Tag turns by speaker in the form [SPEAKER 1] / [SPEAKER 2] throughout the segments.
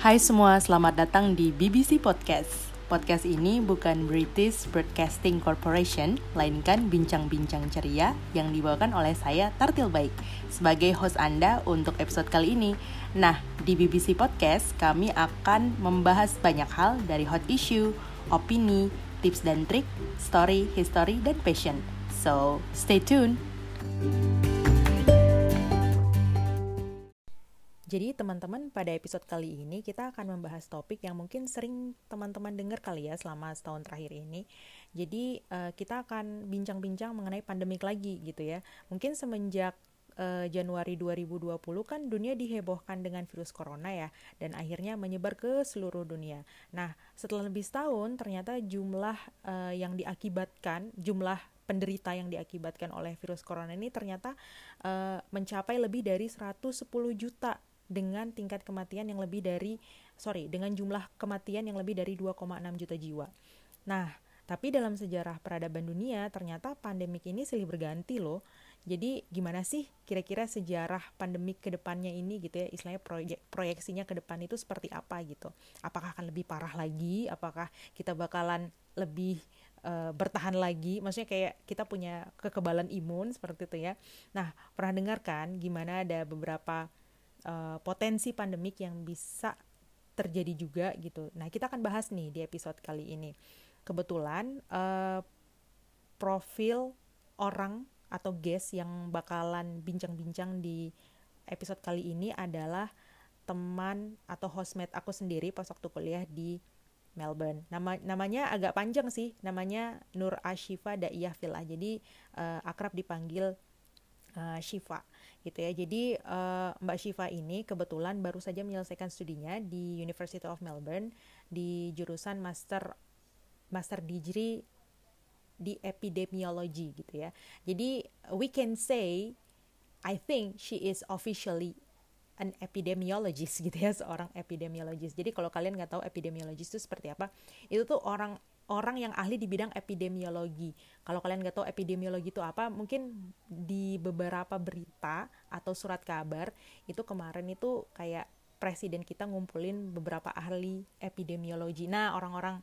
[SPEAKER 1] Hai semua, selamat datang di BBC Podcast. Podcast ini bukan British Broadcasting Corporation, melainkan bincang-bincang ceria yang dibawakan oleh saya Tartil Baik sebagai host Anda untuk episode kali ini. Nah, di BBC Podcast kami akan membahas banyak hal dari hot issue, opini, tips dan trik, story, history, dan passion. So, stay tuned. Jadi teman-teman pada episode kali ini kita akan membahas topik yang mungkin sering teman-teman dengar kali ya selama setahun terakhir ini. Jadi uh, kita akan bincang-bincang mengenai pandemik lagi gitu ya. Mungkin semenjak uh, Januari 2020 kan dunia dihebohkan dengan virus corona ya dan akhirnya menyebar ke seluruh dunia. Nah, setelah lebih setahun ternyata jumlah uh, yang diakibatkan, jumlah penderita yang diakibatkan oleh virus corona ini ternyata uh, mencapai lebih dari 110 juta dengan tingkat kematian yang lebih dari sorry dengan jumlah kematian yang lebih dari 2,6 juta jiwa. Nah, tapi dalam sejarah peradaban dunia ternyata pandemik ini silih berganti loh. Jadi gimana sih kira-kira sejarah pandemik ke depannya ini gitu ya, istilahnya proyek proyeksinya ke depan itu seperti apa gitu. Apakah akan lebih parah lagi? Apakah kita bakalan lebih uh, bertahan lagi? Maksudnya kayak kita punya kekebalan imun seperti itu ya. Nah, pernah dengar kan gimana ada beberapa uh, potensi pandemik yang bisa terjadi juga gitu. Nah, kita akan bahas nih di episode kali ini. Kebetulan uh, profil orang atau guest yang bakalan bincang-bincang di episode kali ini adalah teman atau hostmate aku sendiri pas waktu kuliah di Melbourne. Nama namanya agak panjang sih, namanya Nur Ashifa Daiyah Villa. Jadi uh, akrab dipanggil uh, gitu ya. Jadi uh, Mbak Shiva ini kebetulan baru saja menyelesaikan studinya di University of Melbourne di jurusan master master degree di epidemiology gitu ya. Jadi we can say I think she is officially an epidemiologist gitu ya, seorang epidemiologist. Jadi kalau kalian nggak tahu epidemiologist itu seperti apa, itu tuh orang orang yang ahli di bidang epidemiologi. Kalau kalian nggak tahu epidemiologi itu apa, mungkin di beberapa berita atau surat kabar itu kemarin itu kayak presiden kita ngumpulin beberapa ahli epidemiologi. Nah, orang-orang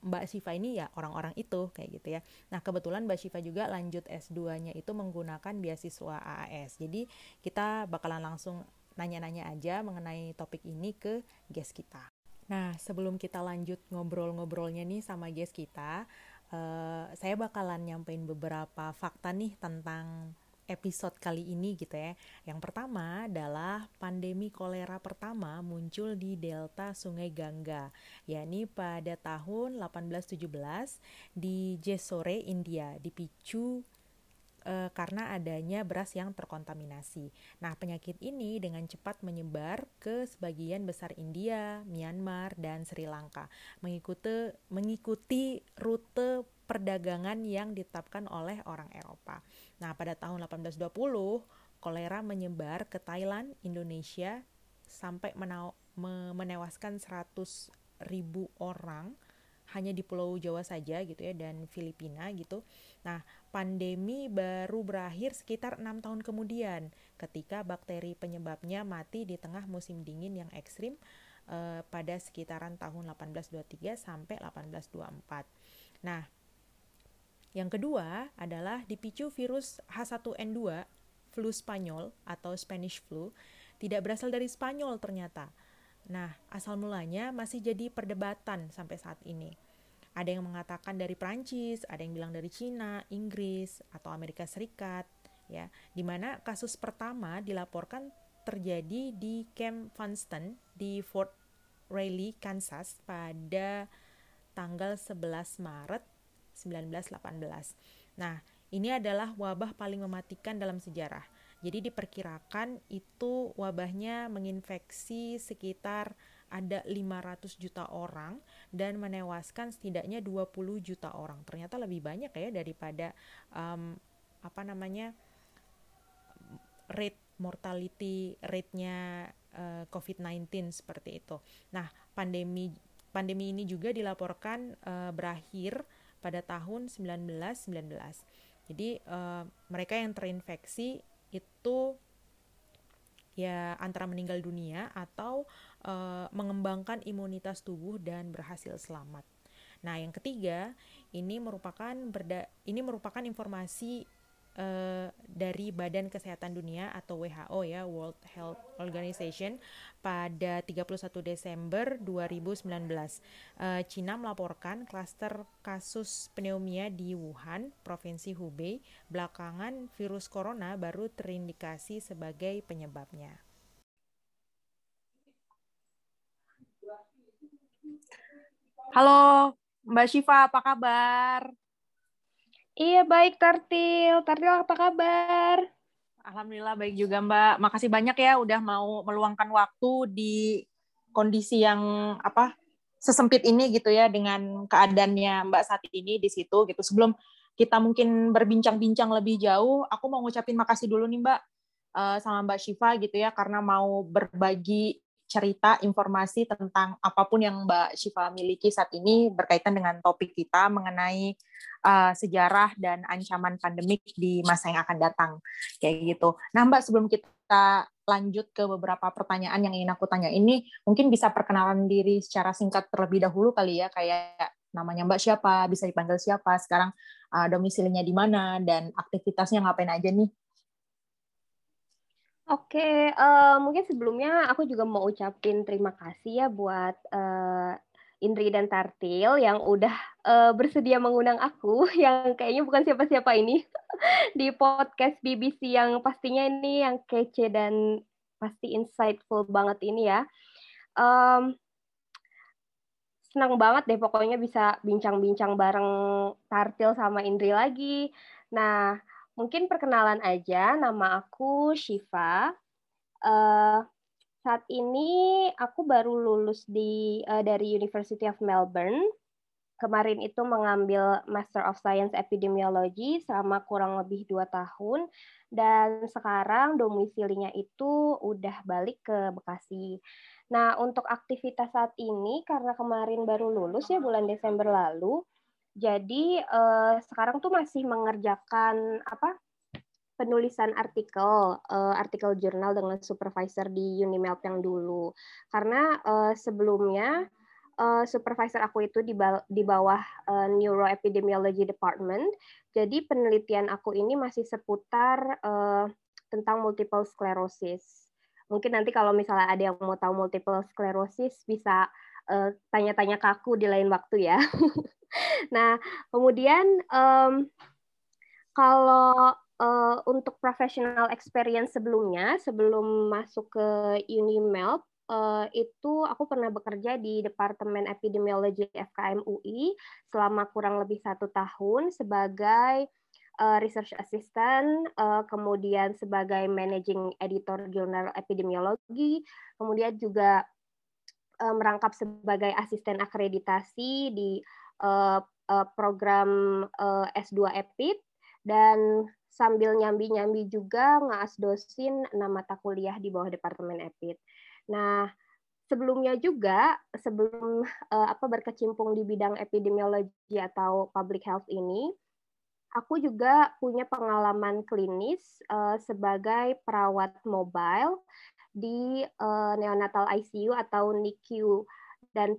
[SPEAKER 1] Mbak Siva ini ya orang-orang itu kayak gitu ya. Nah, kebetulan Mbak Siva juga lanjut S2-nya itu menggunakan beasiswa AAS. Jadi, kita bakalan langsung nanya-nanya aja mengenai topik ini ke guest kita. Nah, sebelum kita lanjut ngobrol-ngobrolnya nih sama guest kita, uh, saya bakalan nyampein beberapa fakta nih tentang episode kali ini gitu ya. Yang pertama adalah pandemi kolera pertama muncul di delta Sungai Gangga, yakni pada tahun 1817 di Jessore, India, dipicu e, karena adanya beras yang terkontaminasi. Nah, penyakit ini dengan cepat menyebar ke sebagian besar India, Myanmar, dan Sri Lanka, mengikuti mengikuti rute perdagangan yang ditetapkan oleh orang Eropa. Nah, pada tahun 1820, kolera menyebar ke Thailand, Indonesia, sampai menewaskan 100 ribu orang hanya di Pulau Jawa saja gitu ya dan Filipina gitu. Nah, pandemi baru berakhir sekitar enam tahun kemudian ketika bakteri penyebabnya mati di tengah musim dingin yang ekstrim eh, pada sekitaran tahun 1823 sampai 1824. Nah, yang kedua adalah dipicu virus H1N2 flu Spanyol atau Spanish flu tidak berasal dari Spanyol ternyata Nah, asal mulanya masih jadi perdebatan sampai saat ini. Ada yang mengatakan dari Prancis, ada yang bilang dari Cina, Inggris, atau Amerika Serikat, ya. Di mana kasus pertama dilaporkan terjadi di Camp Funston di Fort Riley, Kansas pada tanggal 11 Maret 1918. Nah, ini adalah wabah paling mematikan dalam sejarah jadi diperkirakan itu wabahnya menginfeksi sekitar ada 500 juta orang dan menewaskan setidaknya 20 juta orang. Ternyata lebih banyak ya daripada um, apa namanya rate mortality rate-nya uh, COVID-19 seperti itu. Nah, pandemi pandemi ini juga dilaporkan uh, berakhir pada tahun 1919. Jadi uh, mereka yang terinfeksi itu ya antara meninggal dunia atau uh, mengembangkan imunitas tubuh dan berhasil selamat. Nah, yang ketiga, ini merupakan berda ini merupakan informasi uh, dari Badan Kesehatan Dunia atau WHO ya, World Health Organization pada 31 Desember 2019. Uh, Cina melaporkan klaster kasus pneumonia di Wuhan, Provinsi Hubei. Belakangan virus corona baru terindikasi sebagai penyebabnya.
[SPEAKER 2] Halo, Mbak Syifa, apa kabar?
[SPEAKER 3] Iya, baik Tartil. Tartil apa kabar?
[SPEAKER 2] Alhamdulillah baik juga Mbak. Makasih banyak ya udah mau meluangkan waktu di kondisi yang apa sesempit ini gitu ya dengan keadaannya Mbak saat ini di situ gitu. Sebelum kita mungkin berbincang-bincang lebih jauh, aku mau ngucapin makasih dulu nih Mbak eh, sama Mbak Syifa gitu ya karena mau berbagi cerita informasi tentang apa pun yang Mbak Syifa miliki saat ini berkaitan dengan topik kita mengenai uh, sejarah dan ancaman pandemik di masa yang akan datang kayak gitu. Nah Mbak sebelum kita lanjut ke beberapa pertanyaan yang ingin aku tanya ini mungkin bisa perkenalan diri secara singkat terlebih dahulu kali ya kayak namanya Mbak siapa, bisa dipanggil siapa, sekarang uh, domisilinya di mana dan aktivitasnya ngapain aja nih
[SPEAKER 3] Oke, uh, mungkin sebelumnya aku juga mau ucapin terima kasih ya buat uh, Indri dan Tartil yang udah uh, bersedia mengundang aku yang kayaknya bukan siapa-siapa ini di podcast BBC yang pastinya ini yang kece dan pasti insightful banget ini ya. Um, senang banget deh pokoknya bisa bincang-bincang bareng Tartil sama Indri lagi. Nah, Mungkin perkenalan aja, nama aku Shiva. Uh, saat ini aku baru lulus di uh, dari University of Melbourne. Kemarin itu mengambil Master of Science Epidemiology selama kurang lebih dua tahun. Dan sekarang domisilinya itu udah balik ke Bekasi. Nah, untuk aktivitas saat ini, karena kemarin baru lulus ya bulan Desember lalu, jadi uh, sekarang tuh masih mengerjakan apa penulisan artikel uh, artikel jurnal dengan supervisor di Unimelp yang dulu. Karena uh, sebelumnya uh, supervisor aku itu di, di bawah uh, neuroepidemiology department. Jadi penelitian aku ini masih seputar uh, tentang multiple sclerosis. Mungkin nanti kalau misalnya ada yang mau tahu multiple sclerosis bisa tanya-tanya uh, ke aku di lain waktu ya nah, kemudian um, kalau uh, untuk professional experience sebelumnya, sebelum masuk ke Unimelp, uh, itu aku pernah bekerja di Departemen Epidemiologi FKM UI selama kurang lebih satu tahun sebagai uh, research assistant, kemudian sebagai managing editor jurnal epidemiologi, kemudian juga merangkap sebagai asisten akreditasi di uh, uh, program uh, S2 EPIT dan sambil nyambi-nyambi juga ngasdosin enam mata kuliah di bawah Departemen EPIT. Nah, sebelumnya juga sebelum uh, apa berkecimpung di bidang epidemiologi atau public health ini, aku juga punya pengalaman klinis uh, sebagai perawat mobile di uh, neonatal ICU atau NICU dan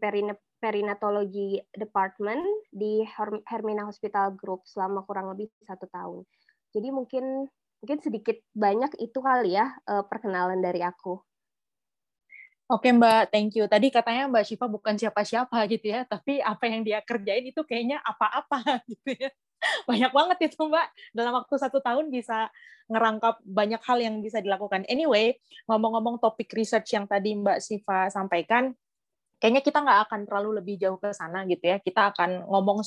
[SPEAKER 3] perinatologi department di Hermina Hospital Group selama kurang lebih satu tahun. Jadi mungkin mungkin sedikit banyak itu kali ya uh, perkenalan dari aku.
[SPEAKER 2] Oke Mbak, thank you. Tadi katanya Mbak Syifa bukan siapa-siapa gitu ya, tapi apa yang dia kerjain itu kayaknya apa-apa gitu ya. Banyak banget itu Mbak, dalam waktu satu tahun bisa ngerangkap banyak hal yang bisa dilakukan. Anyway, ngomong-ngomong topik research yang tadi Mbak Syifa sampaikan, kayaknya kita nggak akan terlalu lebih jauh ke sana gitu ya. Kita akan ngomong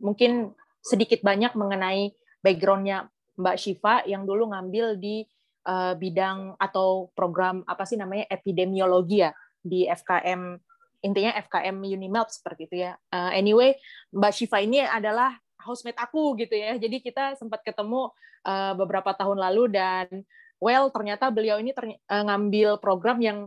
[SPEAKER 2] mungkin sedikit banyak mengenai backgroundnya Mbak Syifa yang dulu ngambil di uh, bidang atau program apa sih namanya epidemiologi ya di FKM intinya FKM Unimelp seperti itu ya. Uh, anyway, Mbak Syifa ini adalah housemate aku gitu ya. Jadi kita sempat ketemu uh, beberapa tahun lalu dan well ternyata beliau ini uh, ngambil program yang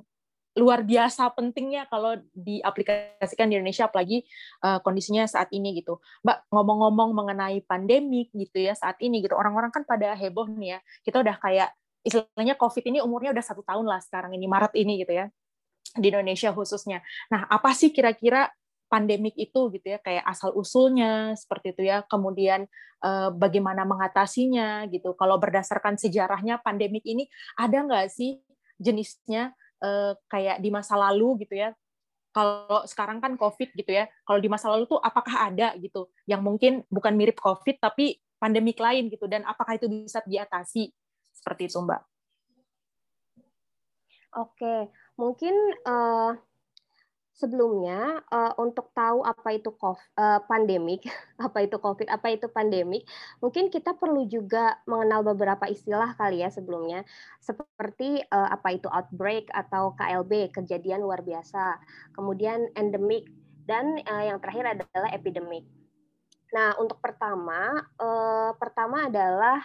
[SPEAKER 2] luar biasa pentingnya kalau diaplikasikan di Indonesia apalagi uh, kondisinya saat ini gitu. Mbak ngomong-ngomong mengenai pandemik gitu ya saat ini gitu orang-orang kan pada heboh nih ya. Kita udah kayak istilahnya COVID ini umurnya udah satu tahun lah sekarang ini Maret ini gitu ya di Indonesia khususnya. Nah, apa sih kira-kira pandemik itu gitu ya kayak asal usulnya seperti itu ya kemudian eh, bagaimana mengatasinya gitu kalau berdasarkan sejarahnya pandemik ini ada nggak sih jenisnya eh, kayak di masa lalu gitu ya. Kalau sekarang kan covid gitu ya. Kalau di masa lalu tuh apakah ada gitu yang mungkin bukan mirip covid tapi pandemik lain gitu. Dan apakah itu bisa diatasi? Seperti itu mbak.
[SPEAKER 3] Oke, mungkin uh, sebelumnya uh, untuk tahu apa itu COVID, uh, eh, pandemik, apa itu COVID, apa itu pandemik, mungkin kita perlu juga mengenal beberapa istilah kali ya sebelumnya, seperti uh, apa itu outbreak atau KLB, kejadian luar biasa, kemudian endemic, dan uh, yang terakhir adalah epidemic. Nah, untuk pertama, uh, pertama adalah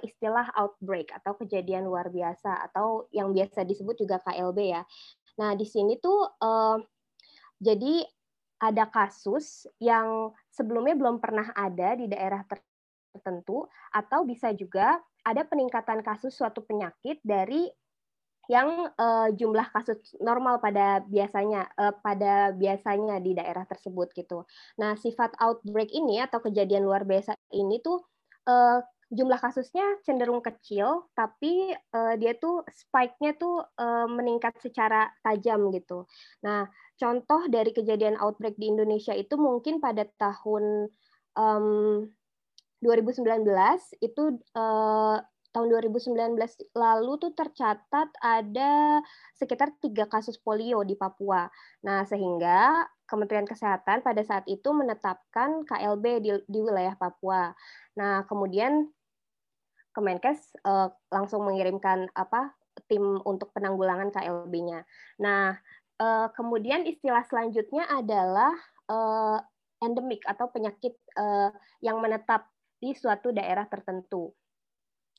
[SPEAKER 3] istilah outbreak atau kejadian luar biasa atau yang biasa disebut juga KLB ya. Nah, di sini tuh uh, jadi ada kasus yang sebelumnya belum pernah ada di daerah tertentu atau bisa juga ada peningkatan kasus suatu penyakit dari yang uh, jumlah kasus normal pada biasanya uh, pada biasanya di daerah tersebut gitu. Nah, sifat outbreak ini atau kejadian luar biasa ini tuh uh, jumlah kasusnya cenderung kecil, tapi uh, dia tuh spike-nya tuh uh, meningkat secara tajam gitu. Nah, contoh dari kejadian outbreak di Indonesia itu mungkin pada tahun um, 2019 itu uh, tahun 2019 lalu tuh tercatat ada sekitar tiga kasus polio di Papua. Nah, sehingga Kementerian Kesehatan pada saat itu menetapkan KLB di, di wilayah Papua. Nah, kemudian Kemenkes uh, langsung mengirimkan apa tim untuk penanggulangan KLB-nya. Nah, uh, kemudian istilah selanjutnya adalah uh, endemik atau penyakit uh, yang menetap di suatu daerah tertentu.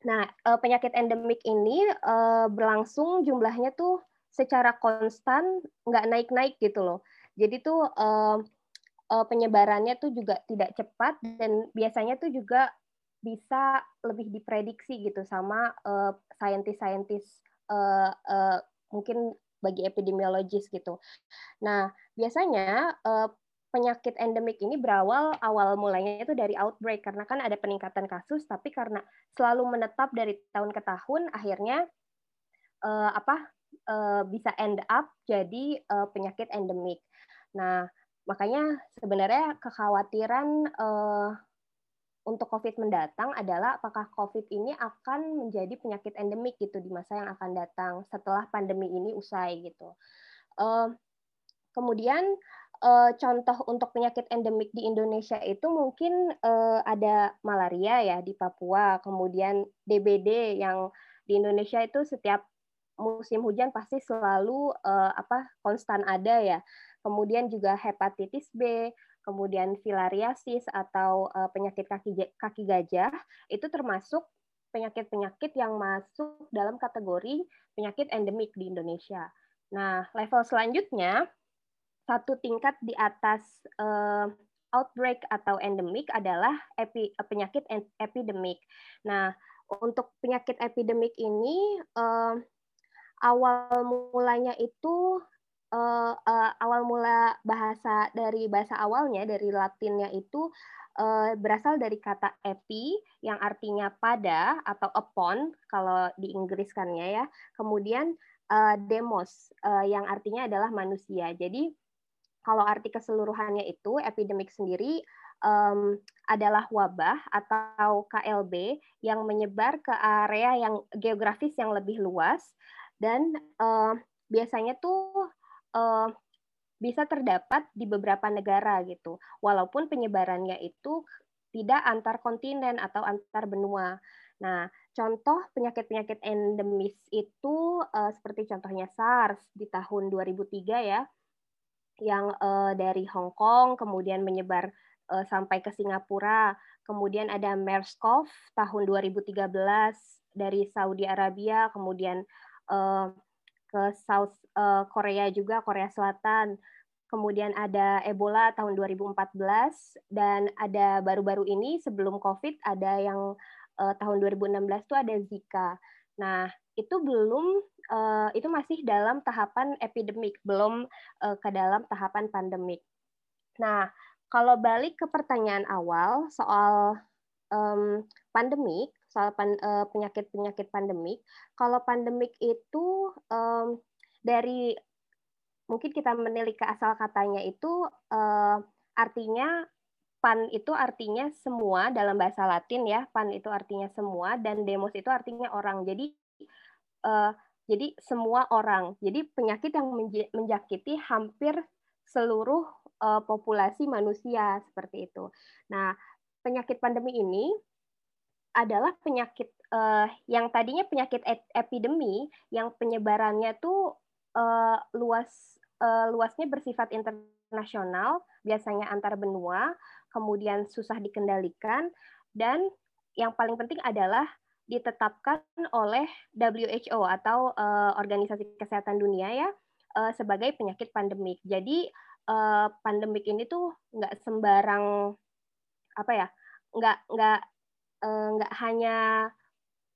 [SPEAKER 3] Nah, uh, penyakit endemik ini uh, berlangsung jumlahnya tuh secara konstan, nggak naik-naik gitu loh. Jadi tuh uh, uh, penyebarannya tuh juga tidak cepat dan biasanya tuh juga bisa lebih diprediksi gitu sama scientist-scientist uh, uh, mungkin bagi epidemiologis gitu. Nah, biasanya uh, penyakit endemik ini berawal awal mulanya itu dari outbreak karena kan ada peningkatan kasus tapi karena selalu menetap dari tahun ke tahun akhirnya uh, apa uh, bisa end up jadi uh, penyakit endemik. Nah, makanya sebenarnya kekhawatiran uh, untuk COVID mendatang adalah apakah COVID ini akan menjadi penyakit endemik gitu di masa yang akan datang setelah pandemi ini usai gitu. kemudian contoh untuk penyakit endemik di Indonesia itu mungkin ada malaria ya di Papua, kemudian DBD yang di Indonesia itu setiap musim hujan pasti selalu apa konstan ada ya. Kemudian juga hepatitis B, kemudian filariasis atau uh, penyakit kaki kaki gajah itu termasuk penyakit-penyakit yang masuk dalam kategori penyakit endemik di Indonesia. Nah, level selanjutnya satu tingkat di atas uh, outbreak atau endemik adalah epi, penyakit epidemik. Nah, untuk penyakit epidemik ini uh, awal mulanya itu uh, uh, awal mula bahasa dari bahasa awalnya dari Latinnya itu uh, berasal dari kata epi yang artinya pada atau upon kalau di Inggriskannya ya. Kemudian uh, demos uh, yang artinya adalah manusia. Jadi kalau arti keseluruhannya itu epidemik sendiri um, adalah wabah atau KLB yang menyebar ke area yang geografis yang lebih luas dan uh, biasanya tuh uh, bisa terdapat di beberapa negara gitu, walaupun penyebarannya itu tidak antar kontinen atau antar benua. Nah, contoh penyakit-penyakit endemis itu uh, seperti contohnya SARS di tahun 2003 ya, yang uh, dari Hong Kong kemudian menyebar uh, sampai ke Singapura. Kemudian ada MERS-CoV tahun 2013 dari Saudi Arabia, kemudian uh, ke South uh, Korea juga, Korea Selatan. Kemudian ada Ebola tahun 2014 dan ada baru-baru ini sebelum COVID ada yang uh, tahun 2016 itu ada Zika. Nah, itu belum uh, itu masih dalam tahapan epidemik, belum uh, ke dalam tahapan pandemik. Nah, kalau balik ke pertanyaan awal soal um, pandemik, soal uh, penyakit-penyakit pandemik, kalau pandemik itu um, dari mungkin kita menilik ke asal katanya itu uh, artinya pan itu artinya semua dalam bahasa Latin ya, pan itu artinya semua dan demos itu artinya orang. Jadi uh, jadi semua orang. Jadi penyakit yang menjakiti hampir seluruh uh, populasi manusia seperti itu. Nah, penyakit pandemi ini adalah penyakit uh, yang tadinya penyakit epidemi yang penyebarannya tuh uh, luas uh, luasnya bersifat internasional, biasanya antar benua, kemudian susah dikendalikan dan yang paling penting adalah ditetapkan oleh WHO atau uh, Organisasi Kesehatan Dunia ya uh, sebagai penyakit pandemik. Jadi uh, pandemik ini tuh nggak sembarang apa ya, nggak nggak uh, nggak hanya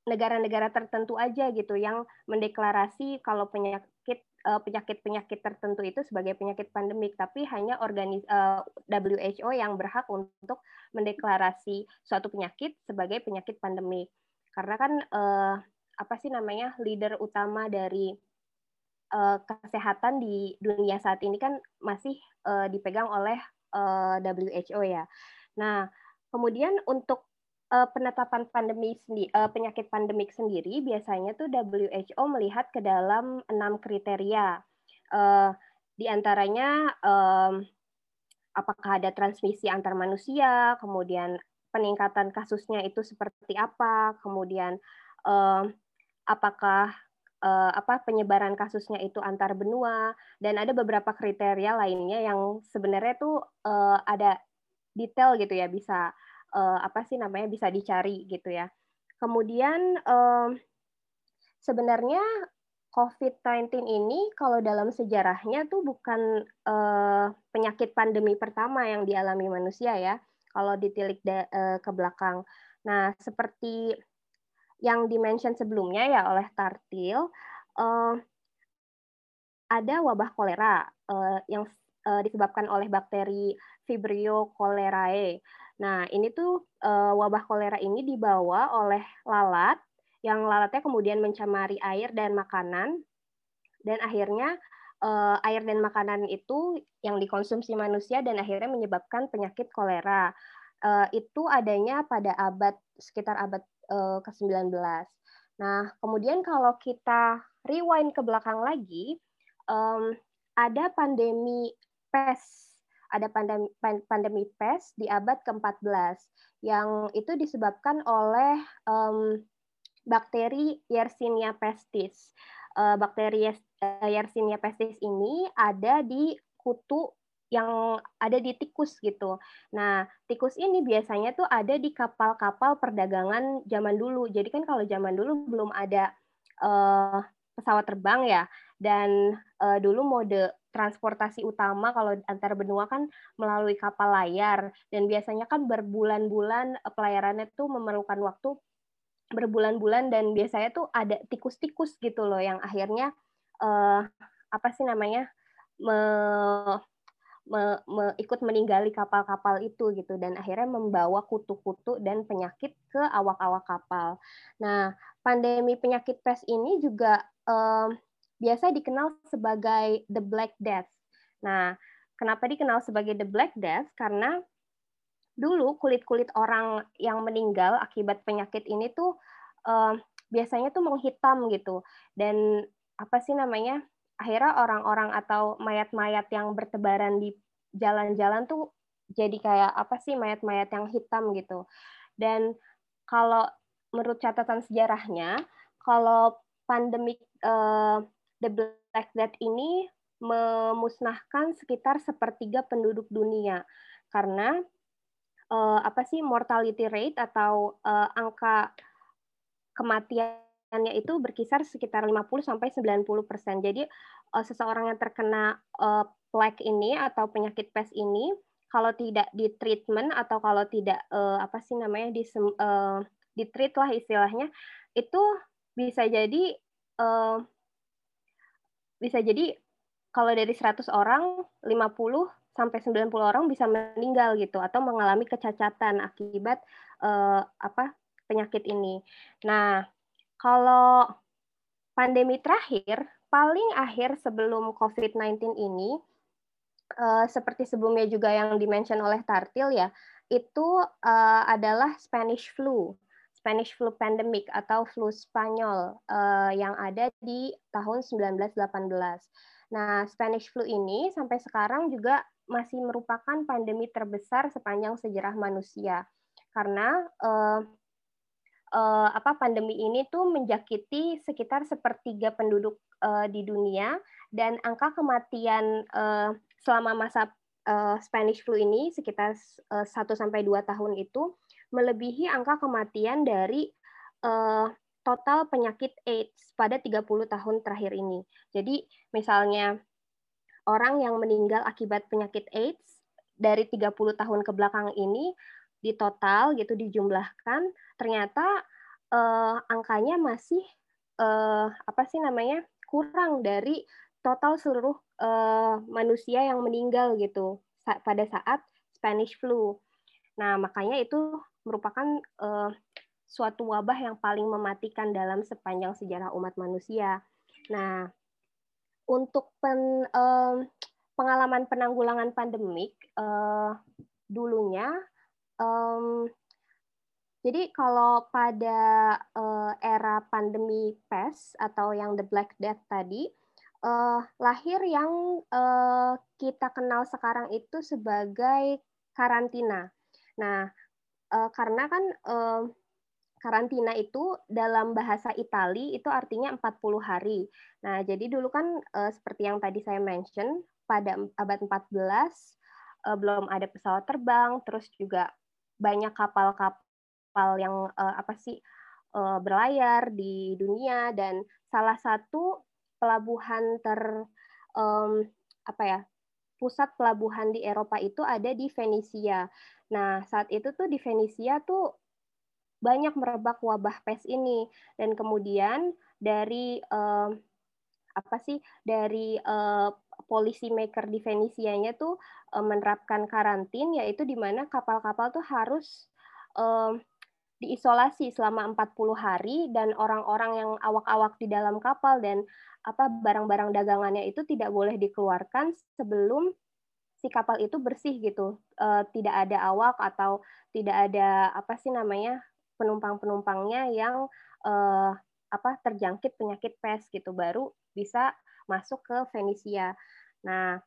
[SPEAKER 3] negara-negara tertentu aja gitu yang mendeklarasi kalau penyakit penyakit-penyakit tertentu itu sebagai penyakit pandemik, tapi hanya organis uh, WHO yang berhak untuk mendeklarasi suatu penyakit sebagai penyakit pandemik karena kan uh, apa sih namanya leader utama dari uh, kesehatan di dunia saat ini kan masih uh, dipegang oleh uh, WHO ya. Nah, kemudian untuk uh, penetapan pandemi uh, penyakit pandemik sendiri biasanya tuh WHO melihat ke dalam enam kriteria. Uh, di antaranya um, apakah ada transmisi antar manusia, kemudian peningkatan kasusnya itu seperti apa, kemudian uh, apakah uh, apa penyebaran kasusnya itu antar benua dan ada beberapa kriteria lainnya yang sebenarnya tuh uh, ada detail gitu ya bisa uh, apa sih namanya bisa dicari gitu ya. Kemudian uh, sebenarnya COVID-19 ini kalau dalam sejarahnya tuh bukan uh, penyakit pandemi pertama yang dialami manusia ya kalau ditilik uh, ke belakang. Nah, seperti yang dimention sebelumnya ya oleh Tartil, uh, ada wabah kolera uh, yang uh, disebabkan oleh bakteri Vibrio cholerae. Nah, ini tuh uh, wabah kolera ini dibawa oleh lalat yang lalatnya kemudian mencemari air dan makanan dan akhirnya uh, air dan makanan itu yang dikonsumsi manusia dan akhirnya menyebabkan penyakit kolera. Uh, itu adanya pada abad sekitar abad uh, ke-19. Nah, kemudian kalau kita rewind ke belakang lagi, um, ada pandemi pes, ada pandemi, pandemi pes di abad ke-14 yang itu disebabkan oleh um, bakteri Yersinia pestis uh, bakteri uh, Yersinia pestis ini ada di kutu yang ada di tikus gitu. Nah, tikus ini biasanya tuh ada di kapal-kapal perdagangan zaman dulu. Jadi kan kalau zaman dulu belum ada uh, pesawat terbang ya, dan uh, dulu mode transportasi utama kalau antar benua kan melalui kapal layar. Dan biasanya kan berbulan-bulan pelayarannya tuh memerlukan waktu berbulan-bulan. Dan biasanya tuh ada tikus-tikus gitu loh yang akhirnya uh, apa sih namanya me, me, me, ikut meninggali kapal-kapal itu gitu. Dan akhirnya membawa kutu-kutu dan penyakit ke awak-awak kapal. Nah, pandemi penyakit pes ini juga um, biasa dikenal sebagai the Black Death. Nah, kenapa dikenal sebagai the Black Death? Karena dulu kulit-kulit orang yang meninggal akibat penyakit ini tuh uh, biasanya tuh menghitam gitu dan apa sih namanya akhirnya orang-orang atau mayat-mayat yang bertebaran di jalan-jalan tuh jadi kayak apa sih mayat-mayat yang hitam gitu dan kalau menurut catatan sejarahnya kalau pandemik uh, the Black Death ini memusnahkan sekitar sepertiga penduduk dunia karena uh, apa sih mortality rate atau uh, angka kematiannya itu berkisar sekitar 50 sampai 90 persen. Jadi uh, seseorang yang terkena uh, plaque ini atau penyakit pes ini kalau tidak di treatment atau kalau tidak uh, apa sih namanya di uh, di treat lah istilahnya itu bisa jadi uh, bisa jadi kalau dari 100 orang 50 sampai 90 orang bisa meninggal gitu atau mengalami kecacatan akibat uh, apa penyakit ini. Nah, kalau pandemi terakhir paling akhir sebelum COVID-19 ini uh, seperti sebelumnya juga yang dimention oleh Tartil ya, itu uh, adalah Spanish flu. Spanish flu pandemic atau flu Spanyol uh, yang ada di tahun 1918. Nah, Spanish flu ini sampai sekarang juga masih merupakan pandemi terbesar sepanjang sejarah manusia karena uh, uh, apa pandemi ini tuh menjakiti sekitar sepertiga penduduk uh, di dunia dan angka kematian uh, selama masa uh, Spanish flu ini sekitar uh, 1 sampai 2 tahun itu melebihi angka kematian dari uh, total penyakit AIDS pada 30 tahun terakhir ini. Jadi misalnya orang yang meninggal akibat penyakit AIDS dari 30 tahun ke belakang ini di total gitu dijumlahkan ternyata uh, angkanya masih uh, apa sih namanya kurang dari total seluruh uh, manusia yang meninggal gitu pada saat Spanish flu. Nah makanya itu merupakan uh, suatu wabah yang paling mematikan dalam sepanjang sejarah umat manusia. Nah untuk pen, uh, pengalaman penanggulangan pandemik uh, dulunya um, jadi kalau pada uh, era pandemi pes atau yang the Black Death tadi, uh, lahir yang uh, kita kenal sekarang itu sebagai karantina. Nah, uh, karena kan uh, karantina itu dalam bahasa Itali itu artinya 40 hari. Nah, jadi dulu kan uh, seperti yang tadi saya mention pada abad 14 uh, belum ada pesawat terbang, terus juga banyak kapal-kapal yang uh, apa sih uh, berlayar di dunia dan salah satu pelabuhan ter um, apa ya pusat pelabuhan di Eropa itu ada di Venesia. Nah saat itu tuh di Venesia tuh banyak merebak wabah pes ini. Dan kemudian dari uh, apa sih dari uh, polisi maker di Venesianya tuh uh, menerapkan karantin yaitu di mana kapal-kapal tuh harus uh, diisolasi selama 40 hari dan orang-orang yang awak-awak di dalam kapal dan apa barang-barang dagangannya itu tidak boleh dikeluarkan sebelum si kapal itu bersih gitu. Uh, tidak ada awak atau tidak ada apa sih namanya penumpang-penumpangnya yang uh, apa terjangkit penyakit pes gitu baru bisa masuk ke Venesia. Nah,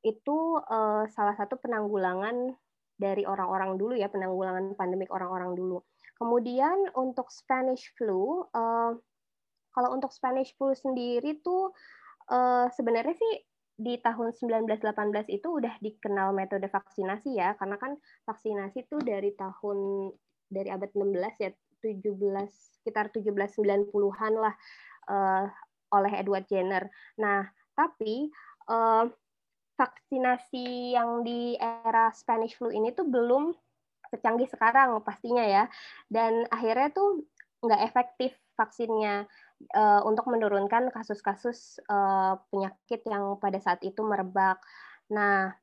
[SPEAKER 3] itu uh, salah satu penanggulangan dari orang-orang dulu ya, penanggulangan pandemik orang-orang dulu. Kemudian untuk Spanish flu, uh, kalau untuk Spanish flu sendiri tuh uh, sebenarnya sih di tahun 1918 itu udah dikenal metode vaksinasi ya, karena kan vaksinasi tuh dari tahun dari abad 16 ya 17 sekitar 1790-an lah uh, oleh Edward Jenner. Nah, tapi uh, vaksinasi yang di era Spanish flu ini tuh belum secanggih sekarang pastinya ya. Dan akhirnya tuh nggak efektif vaksinnya uh, untuk menurunkan kasus-kasus uh, penyakit yang pada saat itu merebak. Nah,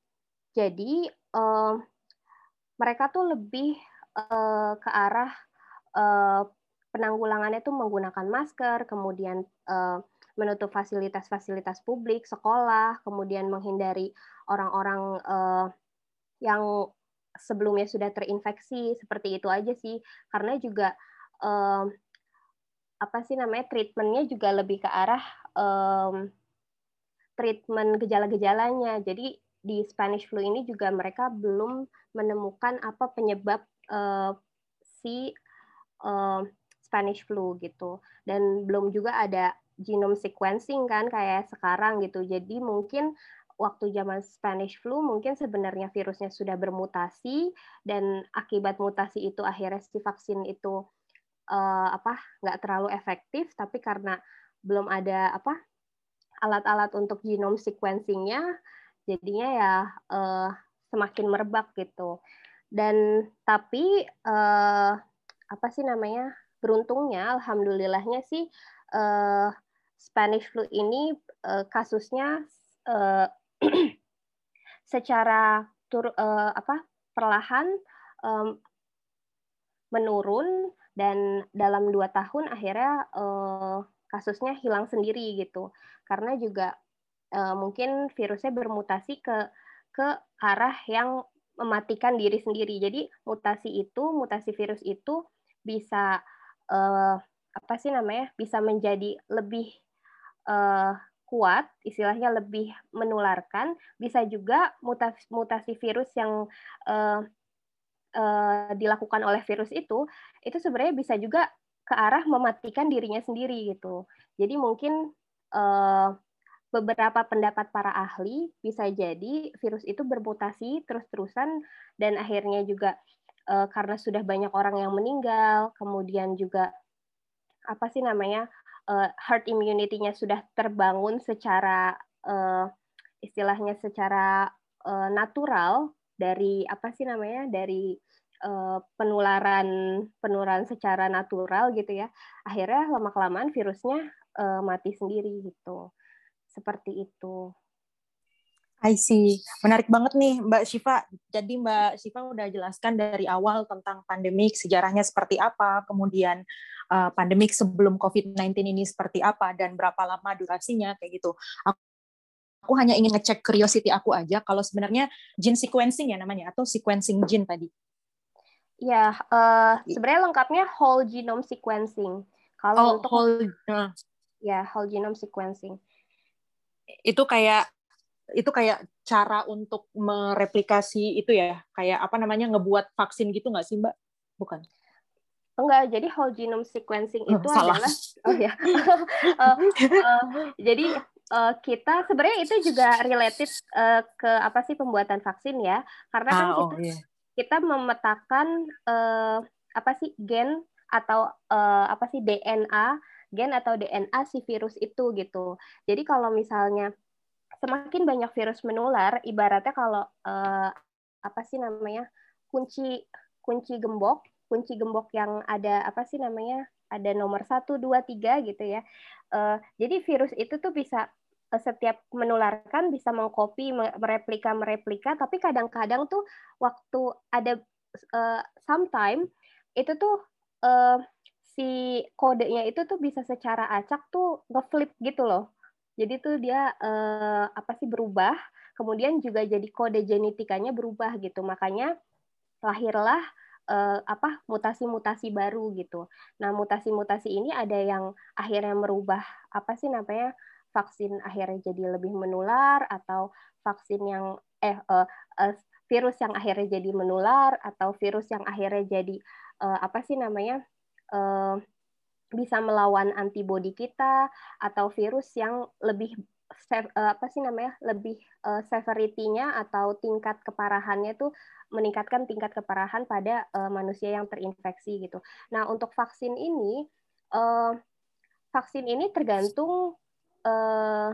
[SPEAKER 3] jadi uh, mereka tuh lebih uh, ke arah uh, penanggulangannya itu menggunakan masker, kemudian uh, menutup fasilitas-fasilitas publik, sekolah, kemudian menghindari orang-orang uh, yang sebelumnya sudah terinfeksi, seperti itu aja sih. Karena juga um, apa sih namanya treatmentnya juga lebih ke arah um, treatment gejala-gejalanya. Jadi di Spanish flu ini juga mereka belum menemukan apa penyebab uh, si uh, Spanish flu gitu. Dan belum juga ada genome sequencing kan kayak sekarang gitu. Jadi mungkin waktu zaman Spanish flu mungkin sebenarnya virusnya sudah bermutasi dan akibat mutasi itu akhirnya si vaksin itu uh, apa nggak terlalu efektif tapi karena belum ada apa alat-alat untuk genome sequencingnya jadinya ya uh, semakin merebak gitu. Dan tapi uh, apa sih namanya beruntungnya, alhamdulillahnya sih uh, Spanish flu ini uh, kasusnya uh, secara tur, uh, apa perlahan um, menurun dan dalam dua tahun akhirnya uh, kasusnya hilang sendiri gitu. Karena juga uh, mungkin virusnya bermutasi ke ke arah yang mematikan diri sendiri. Jadi mutasi itu mutasi virus itu bisa uh, apa sih namanya bisa menjadi lebih uh, kuat istilahnya lebih menularkan. Bisa juga mutasi, mutasi virus yang uh, uh, dilakukan oleh virus itu itu sebenarnya bisa juga ke arah mematikan dirinya sendiri gitu. Jadi mungkin uh, beberapa pendapat para ahli bisa jadi virus itu bermutasi terus-terusan dan akhirnya juga uh, karena sudah banyak orang yang meninggal, kemudian juga apa sih namanya uh, herd immunity-nya sudah terbangun secara uh, istilahnya secara uh, natural dari apa sih namanya dari uh, penularan penularan secara natural gitu ya akhirnya lama kelamaan virusnya uh, mati sendiri gitu seperti itu.
[SPEAKER 2] I see. Menarik banget nih Mbak Syifa. Jadi Mbak Syifa udah jelaskan dari awal tentang pandemik, sejarahnya seperti apa, kemudian uh, pandemik sebelum COVID-19 ini seperti apa, dan berapa lama durasinya, kayak gitu. Aku aku hanya ingin ngecek curiosity aku aja kalau sebenarnya gene sequencing ya namanya atau sequencing gene tadi.
[SPEAKER 3] Ya, uh, sebenarnya lengkapnya whole genome sequencing.
[SPEAKER 2] Kalau oh, untuk whole, uh.
[SPEAKER 3] ya whole genome sequencing.
[SPEAKER 2] Itu kayak itu kayak cara untuk mereplikasi itu ya, kayak apa namanya ngebuat vaksin gitu nggak sih Mbak? Bukan.
[SPEAKER 3] Enggak, jadi whole genome sequencing oh, itu salah. adalah oh ya. uh, uh, jadi uh, kita sebenarnya itu juga related uh, ke apa sih pembuatan vaksin ya, karena kan ah, kita oh, yeah kita memetakan uh, apa sih gen atau uh, apa sih DNA gen atau DNA si virus itu gitu. Jadi kalau misalnya semakin banyak virus menular, ibaratnya kalau uh, apa sih namanya kunci kunci gembok, kunci gembok yang ada apa sih namanya ada nomor satu dua tiga gitu ya. Uh, jadi virus itu tuh bisa Eh, setiap menularkan bisa mengcopy, mereplika, mereplika, tapi kadang-kadang tuh waktu ada uh, sometime itu tuh uh, si kodenya itu tuh bisa secara acak tuh ngeflip gitu loh. Jadi tuh dia uh, apa sih berubah, kemudian juga jadi kode genetikanya berubah gitu. Makanya lahirlah uh, apa mutasi-mutasi baru gitu. Nah, mutasi-mutasi ini ada yang akhirnya merubah apa sih namanya vaksin akhirnya jadi lebih menular atau vaksin yang eh uh, uh, virus yang akhirnya jadi menular atau virus yang akhirnya jadi uh, apa sih namanya uh, bisa melawan antibodi kita atau virus yang lebih apa sih namanya lebih uh, severity-nya atau tingkat keparahannya tuh meningkatkan tingkat keparahan pada uh, manusia yang terinfeksi gitu. Nah untuk vaksin ini uh, vaksin ini tergantung uh,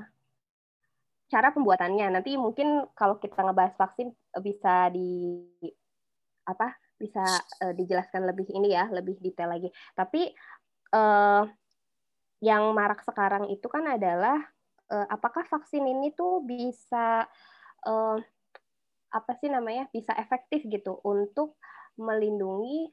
[SPEAKER 3] cara pembuatannya. Nanti mungkin kalau kita ngebahas vaksin eh, bisa di apa? Bisa uh, dijelaskan lebih ini ya, lebih detail lagi. Tapi uh, yang marak sekarang itu kan adalah uh, apakah vaksin ini tuh bisa uh, apa sih namanya? bisa efektif gitu untuk melindungi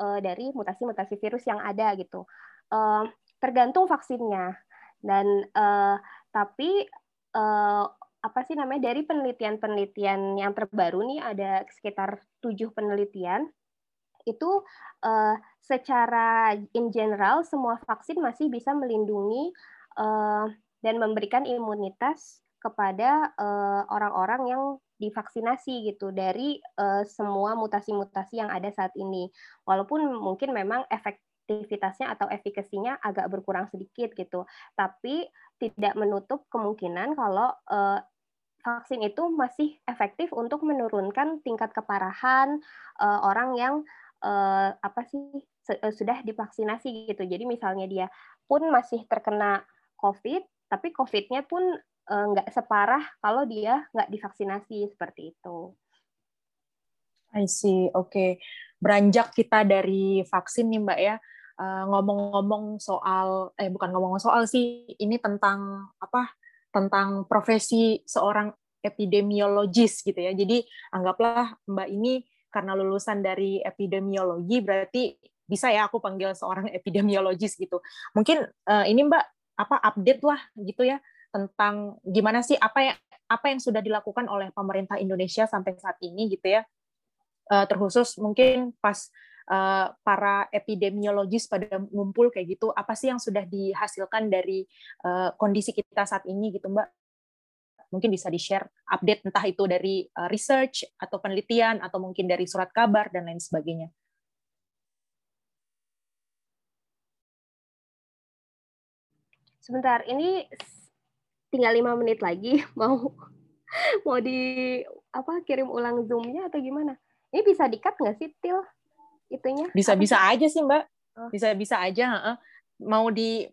[SPEAKER 3] uh, dari mutasi-mutasi virus yang ada gitu. Uh, tergantung vaksinnya. Dan uh, tapi uh, apa sih namanya dari penelitian-penelitian yang terbaru nih ada sekitar tujuh penelitian itu uh, secara in general semua vaksin masih bisa melindungi uh, dan memberikan imunitas kepada orang-orang uh, yang divaksinasi gitu dari uh, semua mutasi-mutasi yang ada saat ini. Walaupun mungkin memang efek efektivitasnya atau efikasinya agak berkurang sedikit gitu. Tapi tidak menutup kemungkinan kalau uh, vaksin itu masih efektif untuk menurunkan tingkat keparahan uh, orang yang uh, apa sih sudah divaksinasi gitu. Jadi misalnya dia pun masih terkena COVID, tapi COVID-nya pun nggak separah kalau dia nggak divaksinasi seperti itu.
[SPEAKER 2] I see, oke. Okay. beranjak kita dari vaksin nih Mbak ya, ngomong ngomong-ngomong soal, eh bukan ngomong soal sih, ini tentang apa? Tentang profesi seorang epidemiologis gitu ya. Jadi anggaplah Mbak ini karena lulusan dari epidemiologi berarti bisa ya aku panggil seorang epidemiologis gitu. Mungkin uh, ini Mbak apa update lah gitu ya tentang gimana sih apa yang apa yang sudah dilakukan oleh pemerintah Indonesia sampai saat ini gitu ya. Uh, terkhusus mungkin pas uh, para epidemiologis pada ngumpul kayak gitu, apa sih yang sudah dihasilkan dari uh, kondisi kita saat ini gitu Mbak? Mungkin bisa di-share update entah itu dari research atau penelitian atau mungkin dari surat kabar dan lain sebagainya.
[SPEAKER 3] Sebentar, ini tinggal lima menit lagi mau mau di apa kirim ulang zoomnya atau gimana? Ini bisa dikat nggak sih til itunya?
[SPEAKER 2] Bisa bisa aja sih mbak, oh. bisa bisa aja. Mau di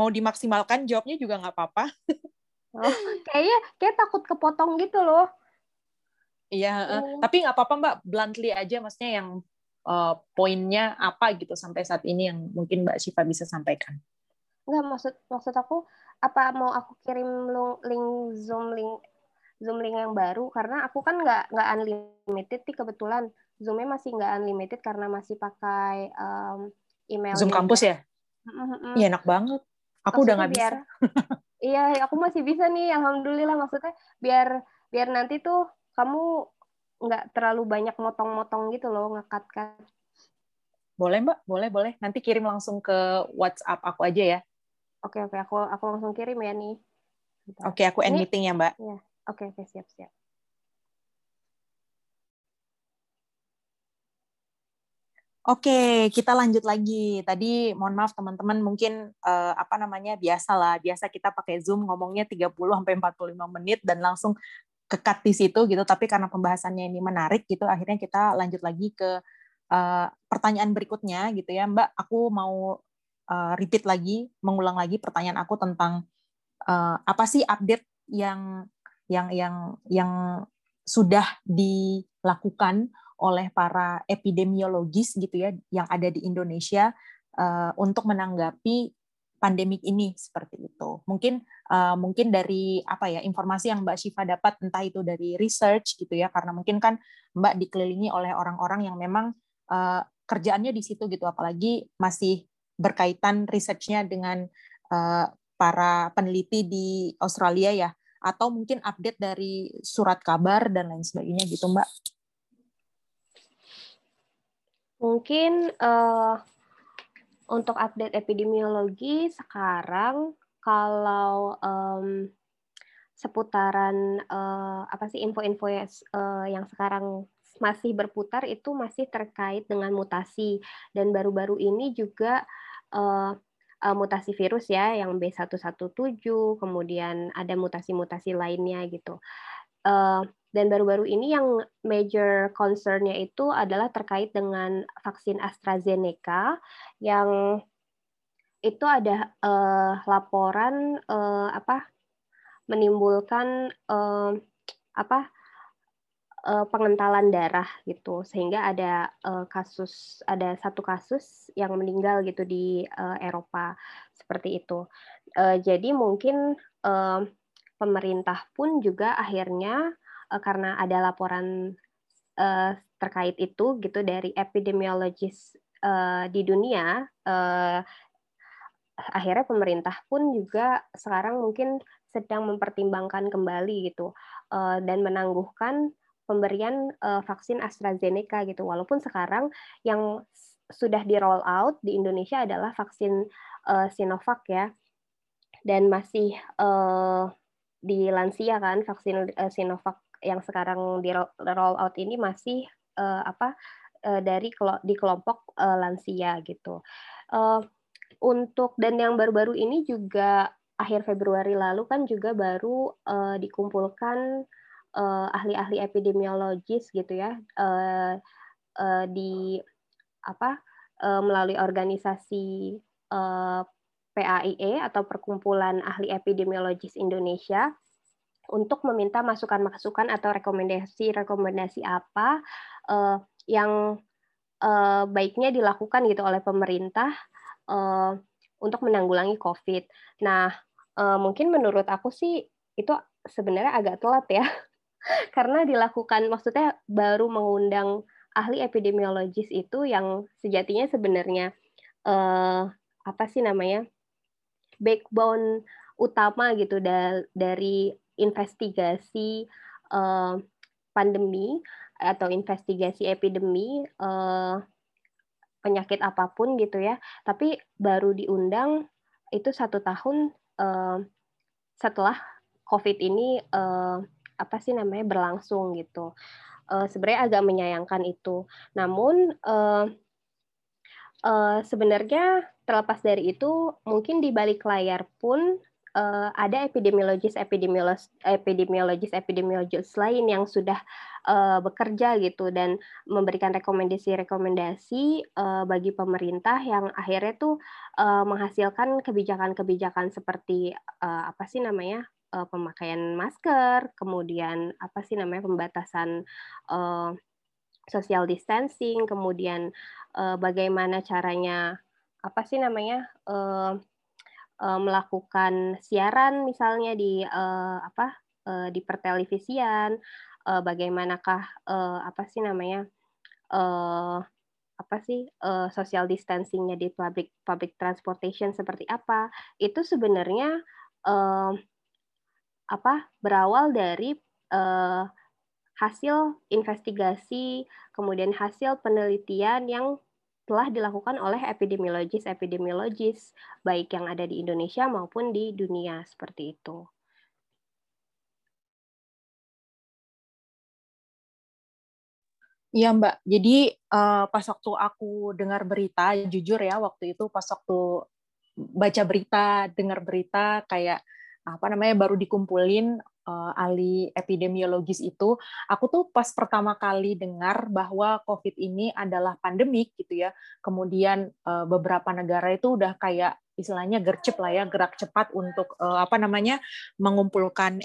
[SPEAKER 2] mau dimaksimalkan jawabnya juga nggak apa-apa.
[SPEAKER 3] Oh, kayaknya kayak takut kepotong gitu loh.
[SPEAKER 2] Iya, oh. tapi nggak apa-apa mbak, bluntly aja, maksudnya yang uh, poinnya apa gitu sampai saat ini yang mungkin mbak Syifa bisa sampaikan.
[SPEAKER 3] Enggak maksud maksud aku apa mau aku kirim link Zoom link Zoom link yang baru karena aku kan nggak nggak unlimited sih kebetulan Zoomnya masih nggak unlimited karena masih pakai um, email.
[SPEAKER 2] Zoom kampus ya? Iya enak banget. Aku maksudnya udah nggak bisa.
[SPEAKER 3] iya, aku masih bisa nih. Alhamdulillah maksudnya biar biar nanti tuh kamu nggak terlalu banyak motong-motong gitu loh ngekat kan.
[SPEAKER 2] Boleh mbak, boleh boleh. Nanti kirim langsung ke WhatsApp aku aja ya.
[SPEAKER 3] Oke oke aku aku langsung kirim ya nih.
[SPEAKER 2] Oke aku end Ini, meeting ya Mbak.
[SPEAKER 3] Ya. Oke oke siap siap.
[SPEAKER 2] Oke, kita lanjut lagi. Tadi mohon maaf teman-teman mungkin uh, apa namanya biasa lah. Biasa kita pakai Zoom ngomongnya 30 sampai 45 menit dan langsung kekat di situ gitu. Tapi karena pembahasannya ini menarik gitu, akhirnya kita lanjut lagi ke uh, pertanyaan berikutnya gitu ya, Mbak. Aku mau uh, repeat lagi, mengulang lagi pertanyaan aku tentang uh, apa sih update yang yang yang yang sudah dilakukan oleh para epidemiologis gitu ya yang ada di Indonesia uh, untuk menanggapi pandemik ini seperti itu. Mungkin uh, mungkin dari apa ya informasi yang Mbak Syifa dapat entah itu dari research gitu ya karena mungkin kan Mbak dikelilingi oleh orang-orang yang memang uh, kerjaannya di situ gitu apalagi masih berkaitan risetnya dengan uh, para peneliti di Australia ya atau mungkin update dari surat kabar dan lain sebagainya gitu Mbak?
[SPEAKER 3] Mungkin uh, untuk update epidemiologi sekarang kalau um, seputaran uh, apa sih info-info uh, yang sekarang masih berputar itu masih terkait dengan mutasi dan baru-baru ini juga uh, uh, mutasi virus ya yang B117 kemudian ada mutasi-mutasi lainnya gitu. Uh, dan baru-baru ini yang major concernnya itu adalah terkait dengan vaksin AstraZeneca yang itu ada uh, laporan uh, apa menimbulkan uh, apa uh, pengentalan darah gitu. Sehingga ada uh, kasus ada satu kasus yang meninggal gitu di uh, Eropa seperti itu. Uh, jadi mungkin uh, pemerintah pun juga akhirnya uh, karena ada laporan uh, terkait itu gitu dari epidemiologis uh, di dunia uh, akhirnya pemerintah pun juga sekarang mungkin sedang mempertimbangkan kembali gitu dan menangguhkan pemberian uh, vaksin AstraZeneca gitu. Walaupun sekarang yang sudah di roll out di Indonesia adalah vaksin uh, Sinovac ya, dan masih uh, di lansia kan vaksin uh, Sinovac yang sekarang di roll out ini masih uh, apa uh, dari di kelompok uh, lansia gitu. Uh, untuk dan yang baru-baru ini juga akhir Februari lalu kan juga baru uh, dikumpulkan uh, ahli-ahli epidemiologis gitu ya uh, uh, di apa uh, melalui organisasi uh, PAIE atau Perkumpulan Ahli Epidemiologis Indonesia untuk meminta masukan-masukan atau rekomendasi-rekomendasi apa uh, yang uh, baiknya dilakukan gitu oleh pemerintah uh, untuk menanggulangi COVID. Nah, uh, mungkin menurut aku sih itu sebenarnya agak telat ya, karena dilakukan maksudnya baru mengundang ahli epidemiologis itu yang sejatinya sebenarnya uh, apa sih namanya backbone utama gitu da dari investigasi uh, pandemi atau investigasi epidemi uh, penyakit apa pun gitu ya. Tapi baru diundang itu satu tahun uh, setelah covid ini uh, apa sih namanya berlangsung gitu. Uh, sebenarnya agak menyayangkan itu. Namun uh, uh, sebenarnya terlepas dari itu mungkin di balik layar pun uh, ada epidemiologis epidemiologis epidemiologis epidemiologis lain yang sudah uh, bekerja gitu dan memberikan rekomendasi-rekomendasi uh, bagi pemerintah yang akhirnya tuh uh, menghasilkan kebijakan-kebijakan seperti uh, apa sih namanya uh, pemakaian masker, kemudian apa sih namanya pembatasan uh, social distancing, kemudian uh, bagaimana caranya apa sih namanya uh, uh, melakukan siaran misalnya di uh, apa uh, di pertelevisian uh, bagaimanakah uh, apa sih namanya uh, apa sih uh, social distancingnya di public public transportation seperti apa. Itu sebenarnya uh, apa berawal dari uh, hasil investigasi kemudian hasil penelitian yang telah dilakukan oleh epidemiologis-epidemiologis baik yang ada di Indonesia maupun di dunia seperti itu.
[SPEAKER 2] Iya Mbak, jadi uh, pas waktu aku dengar berita, jujur ya waktu itu pas waktu baca berita, dengar berita kayak apa namanya baru dikumpulin uh, ahli epidemiologis itu, aku tuh pas pertama kali dengar bahwa COVID ini adalah pandemik gitu ya. Kemudian uh, beberapa negara itu udah kayak istilahnya gercep lah ya, gerak cepat untuk uh, apa namanya mengumpulkan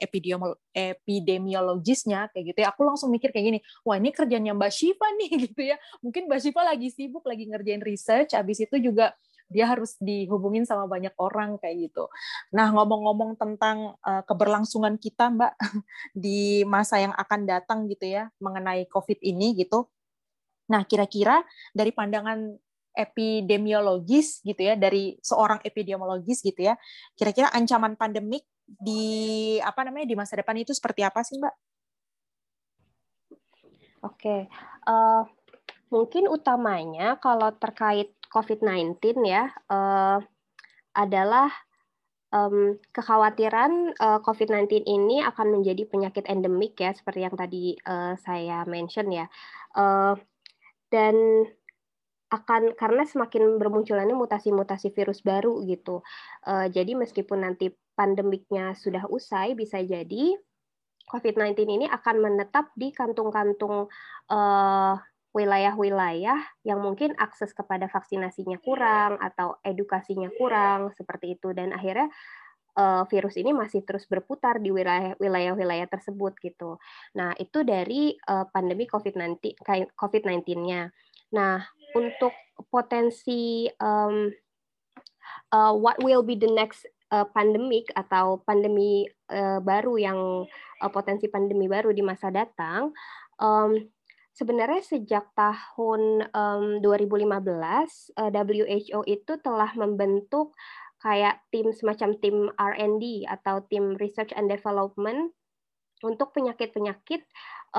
[SPEAKER 2] epidemiologisnya kayak gitu ya. Aku langsung mikir kayak gini, wah ini kerjanya Mbak Syifa nih gitu ya. Mungkin Mbak Syifa lagi sibuk lagi ngerjain research, habis itu juga dia harus dihubungin sama banyak orang kayak gitu. Nah, ngomong-ngomong tentang uh, keberlangsungan kita, Mbak, di masa yang akan datang gitu ya, mengenai COVID ini gitu. Nah, kira-kira dari pandangan epidemiologis gitu ya, dari seorang epidemiologis gitu ya, kira-kira ancaman pandemik di apa namanya di masa depan itu seperti apa sih, Mbak?
[SPEAKER 3] Oke, uh, mungkin utamanya kalau terkait COVID-19 ya uh, adalah um, kekhawatiran uh, COVID-19 ini akan menjadi penyakit endemik ya seperti yang tadi uh, saya mention ya. Uh, dan akan karena semakin bermunculannya mutasi-mutasi virus baru gitu uh, jadi meskipun nanti pandemiknya sudah usai bisa jadi COVID-19 ini akan menetap di kantung-kantung uh, wilayah-wilayah yang mungkin akses kepada vaksinasinya kurang atau edukasinya kurang seperti itu dan akhirnya uh, virus ini masih terus berputar di wilayah-wilayah tersebut gitu. Nah, itu dari uh, pandemi COVID-19 COVID-19-nya. Nah, untuk potensi um, uh, what will be the next uh, pandemic atau pandemi uh, baru yang uh, potensi pandemi baru di masa datang um, sebenarnya sejak tahun um, 2015 uh, WHO itu telah membentuk kayak tim semacam tim R&D atau tim Research and Development untuk penyakit-penyakit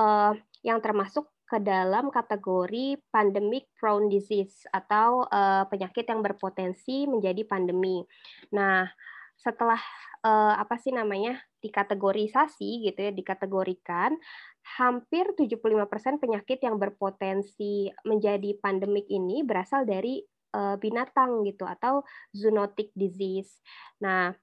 [SPEAKER 3] uh, yang termasuk ke dalam kategori pandemic prone disease atau uh, penyakit yang berpotensi menjadi pandemi. Nah, setelah uh, apa sih namanya dikategorisasi gitu ya, dikategorikan hampir 75% penyakit yang berpotensi menjadi pandemik ini berasal dari uh, binatang gitu atau zoonotic disease. Nah,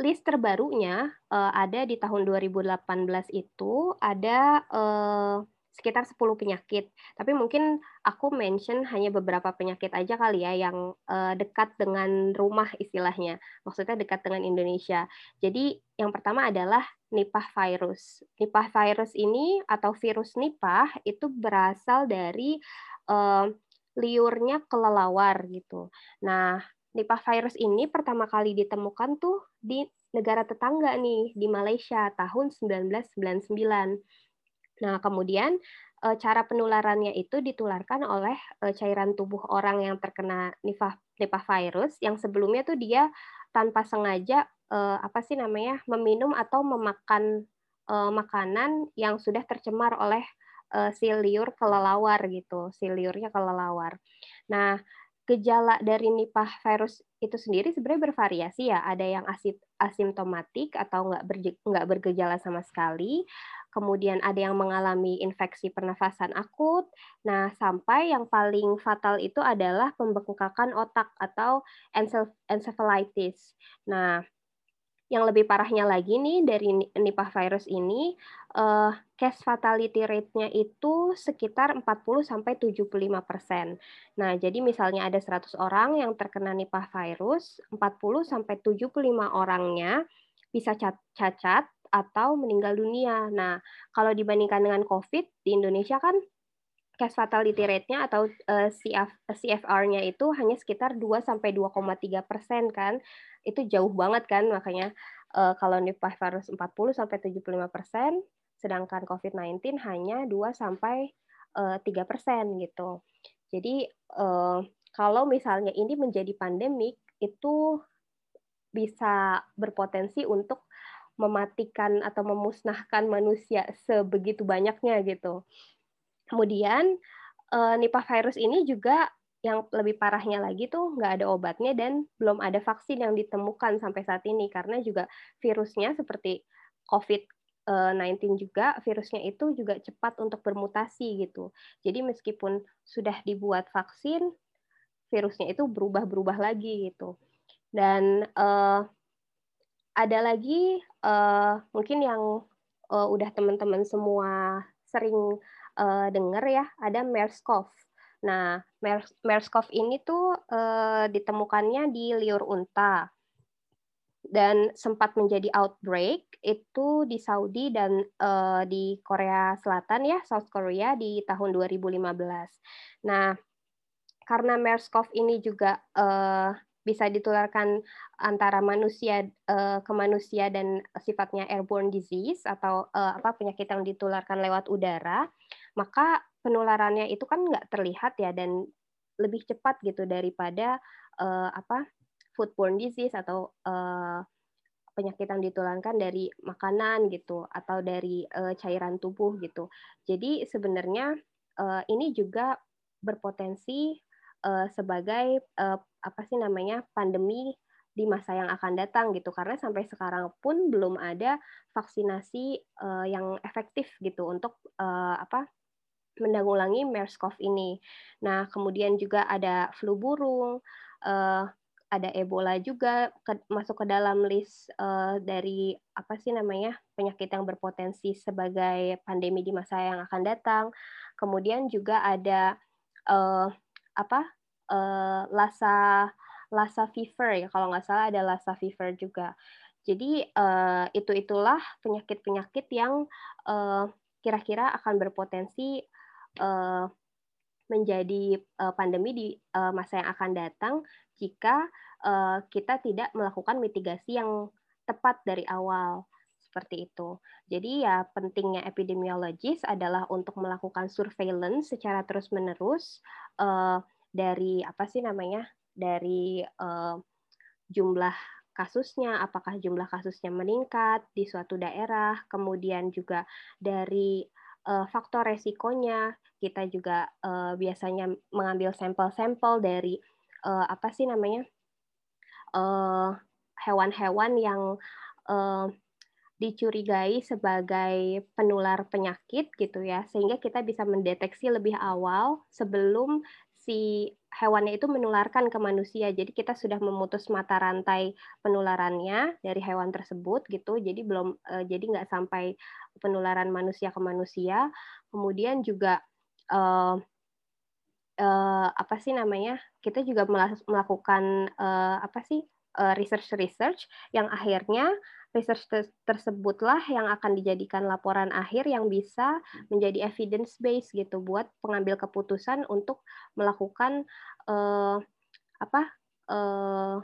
[SPEAKER 3] list terbarunya uh, ada di tahun 2018 itu ada uh, sekitar 10 penyakit. Tapi mungkin aku mention hanya beberapa penyakit aja kali ya yang uh, dekat dengan rumah istilahnya. Maksudnya dekat dengan Indonesia. Jadi yang pertama adalah Nipah virus. Nipah virus ini atau virus Nipah itu berasal dari uh, liurnya kelelawar gitu. Nah, Nipah virus ini pertama kali ditemukan tuh di negara tetangga nih, di Malaysia tahun 1999. Nah, kemudian eh, cara penularannya itu ditularkan oleh eh, cairan tubuh orang yang terkena Nipah, Nipah virus yang sebelumnya tuh dia tanpa sengaja eh, apa sih namanya meminum atau memakan makanan yang sudah tercemar oleh si liur kelelawar gitu, si liurnya kelelawar. Nah, gejala dari Nipah virus itu sendiri sebenarnya bervariasi ya. Ada yang asimptomatik atau nggak berge, nggak bergejala sama sekali. Kemudian ada yang mengalami infeksi pernafasan akut. Nah, sampai yang paling fatal itu adalah pembengkakan otak atau encephalitis. Nah, yang lebih parahnya lagi nih dari Nipah virus ini, uh, case fatality rate-nya itu sekitar 40 sampai 75 persen. Nah, jadi misalnya ada 100 orang yang terkena Nipah virus, 40 sampai 75 orangnya bisa cacat atau meninggal dunia. Nah, kalau dibandingkan dengan COVID di Indonesia kan case fatality rate-nya atau uh, CF, CFR-nya itu hanya sekitar 2 sampai 2,3 persen kan itu jauh banget kan makanya uh, kalau Nipah virus 40 sampai 75 persen, sedangkan COVID-19 hanya 2 sampai uh, 3 persen gitu. Jadi uh, kalau misalnya ini menjadi pandemik itu bisa berpotensi untuk mematikan atau memusnahkan manusia sebegitu banyaknya gitu. Kemudian Nipah virus ini juga yang lebih parahnya lagi tuh nggak ada obatnya dan belum ada vaksin yang ditemukan sampai saat ini karena juga virusnya seperti COVID-19 juga virusnya itu juga cepat untuk bermutasi gitu. Jadi meskipun sudah dibuat vaksin, virusnya itu berubah-berubah lagi gitu. Dan uh, ada lagi uh, mungkin yang uh, udah teman-teman semua sering uh, dengar ya, ada MERS-CoV Nah, MERS-CoV ini tuh uh, ditemukannya di liur unta dan sempat menjadi outbreak itu di Saudi dan uh, di Korea Selatan ya, South Korea di tahun 2015. Nah, karena MERS-CoV ini juga uh, bisa ditularkan antara manusia uh, ke manusia dan sifatnya airborne disease atau uh, apa penyakit yang ditularkan lewat udara, maka penularannya itu kan nggak terlihat ya dan lebih cepat gitu daripada uh, apa foodborne disease atau uh, penyakit yang ditularkan dari makanan gitu atau dari uh, cairan tubuh gitu. Jadi sebenarnya uh, ini juga berpotensi uh, sebagai uh, apa sih namanya pandemi di masa yang akan datang gitu karena sampai sekarang pun belum ada vaksinasi uh, yang efektif gitu untuk uh, apa menanggulangi MERS-CoV ini. Nah, kemudian juga ada flu burung, uh, ada Ebola juga ke, masuk ke dalam list uh, dari apa sih namanya penyakit yang berpotensi sebagai pandemi di masa yang akan datang. Kemudian juga ada uh, apa uh, Lassa Lassa fever ya kalau nggak salah ada Lassa fever juga. Jadi uh, itu itulah penyakit-penyakit yang uh, kira-kira akan berpotensi uh, menjadi uh, pandemi di uh, masa yang akan datang jika uh, kita tidak melakukan mitigasi yang tepat dari awal seperti itu. Jadi ya pentingnya epidemiologis adalah untuk melakukan surveillance secara terus-menerus uh, dari apa sih namanya dari uh, jumlah kasusnya, apakah jumlah kasusnya meningkat di suatu daerah, kemudian juga dari uh, faktor resikonya. Kita juga uh, biasanya mengambil sampel-sampel dari uh, apa sih namanya hewan-hewan uh, yang uh, dicurigai sebagai penular penyakit gitu ya, sehingga kita bisa mendeteksi lebih awal sebelum si hewannya itu menularkan ke manusia. Jadi kita sudah memutus mata rantai penularannya dari hewan tersebut gitu. Jadi belum jadi nggak sampai penularan manusia ke manusia. Kemudian juga uh, uh, apa sih namanya? Kita juga melakukan uh, apa sih research-research yang akhirnya research tersebutlah yang akan dijadikan laporan akhir yang bisa menjadi evidence base gitu buat pengambil keputusan untuk melakukan uh, apa uh,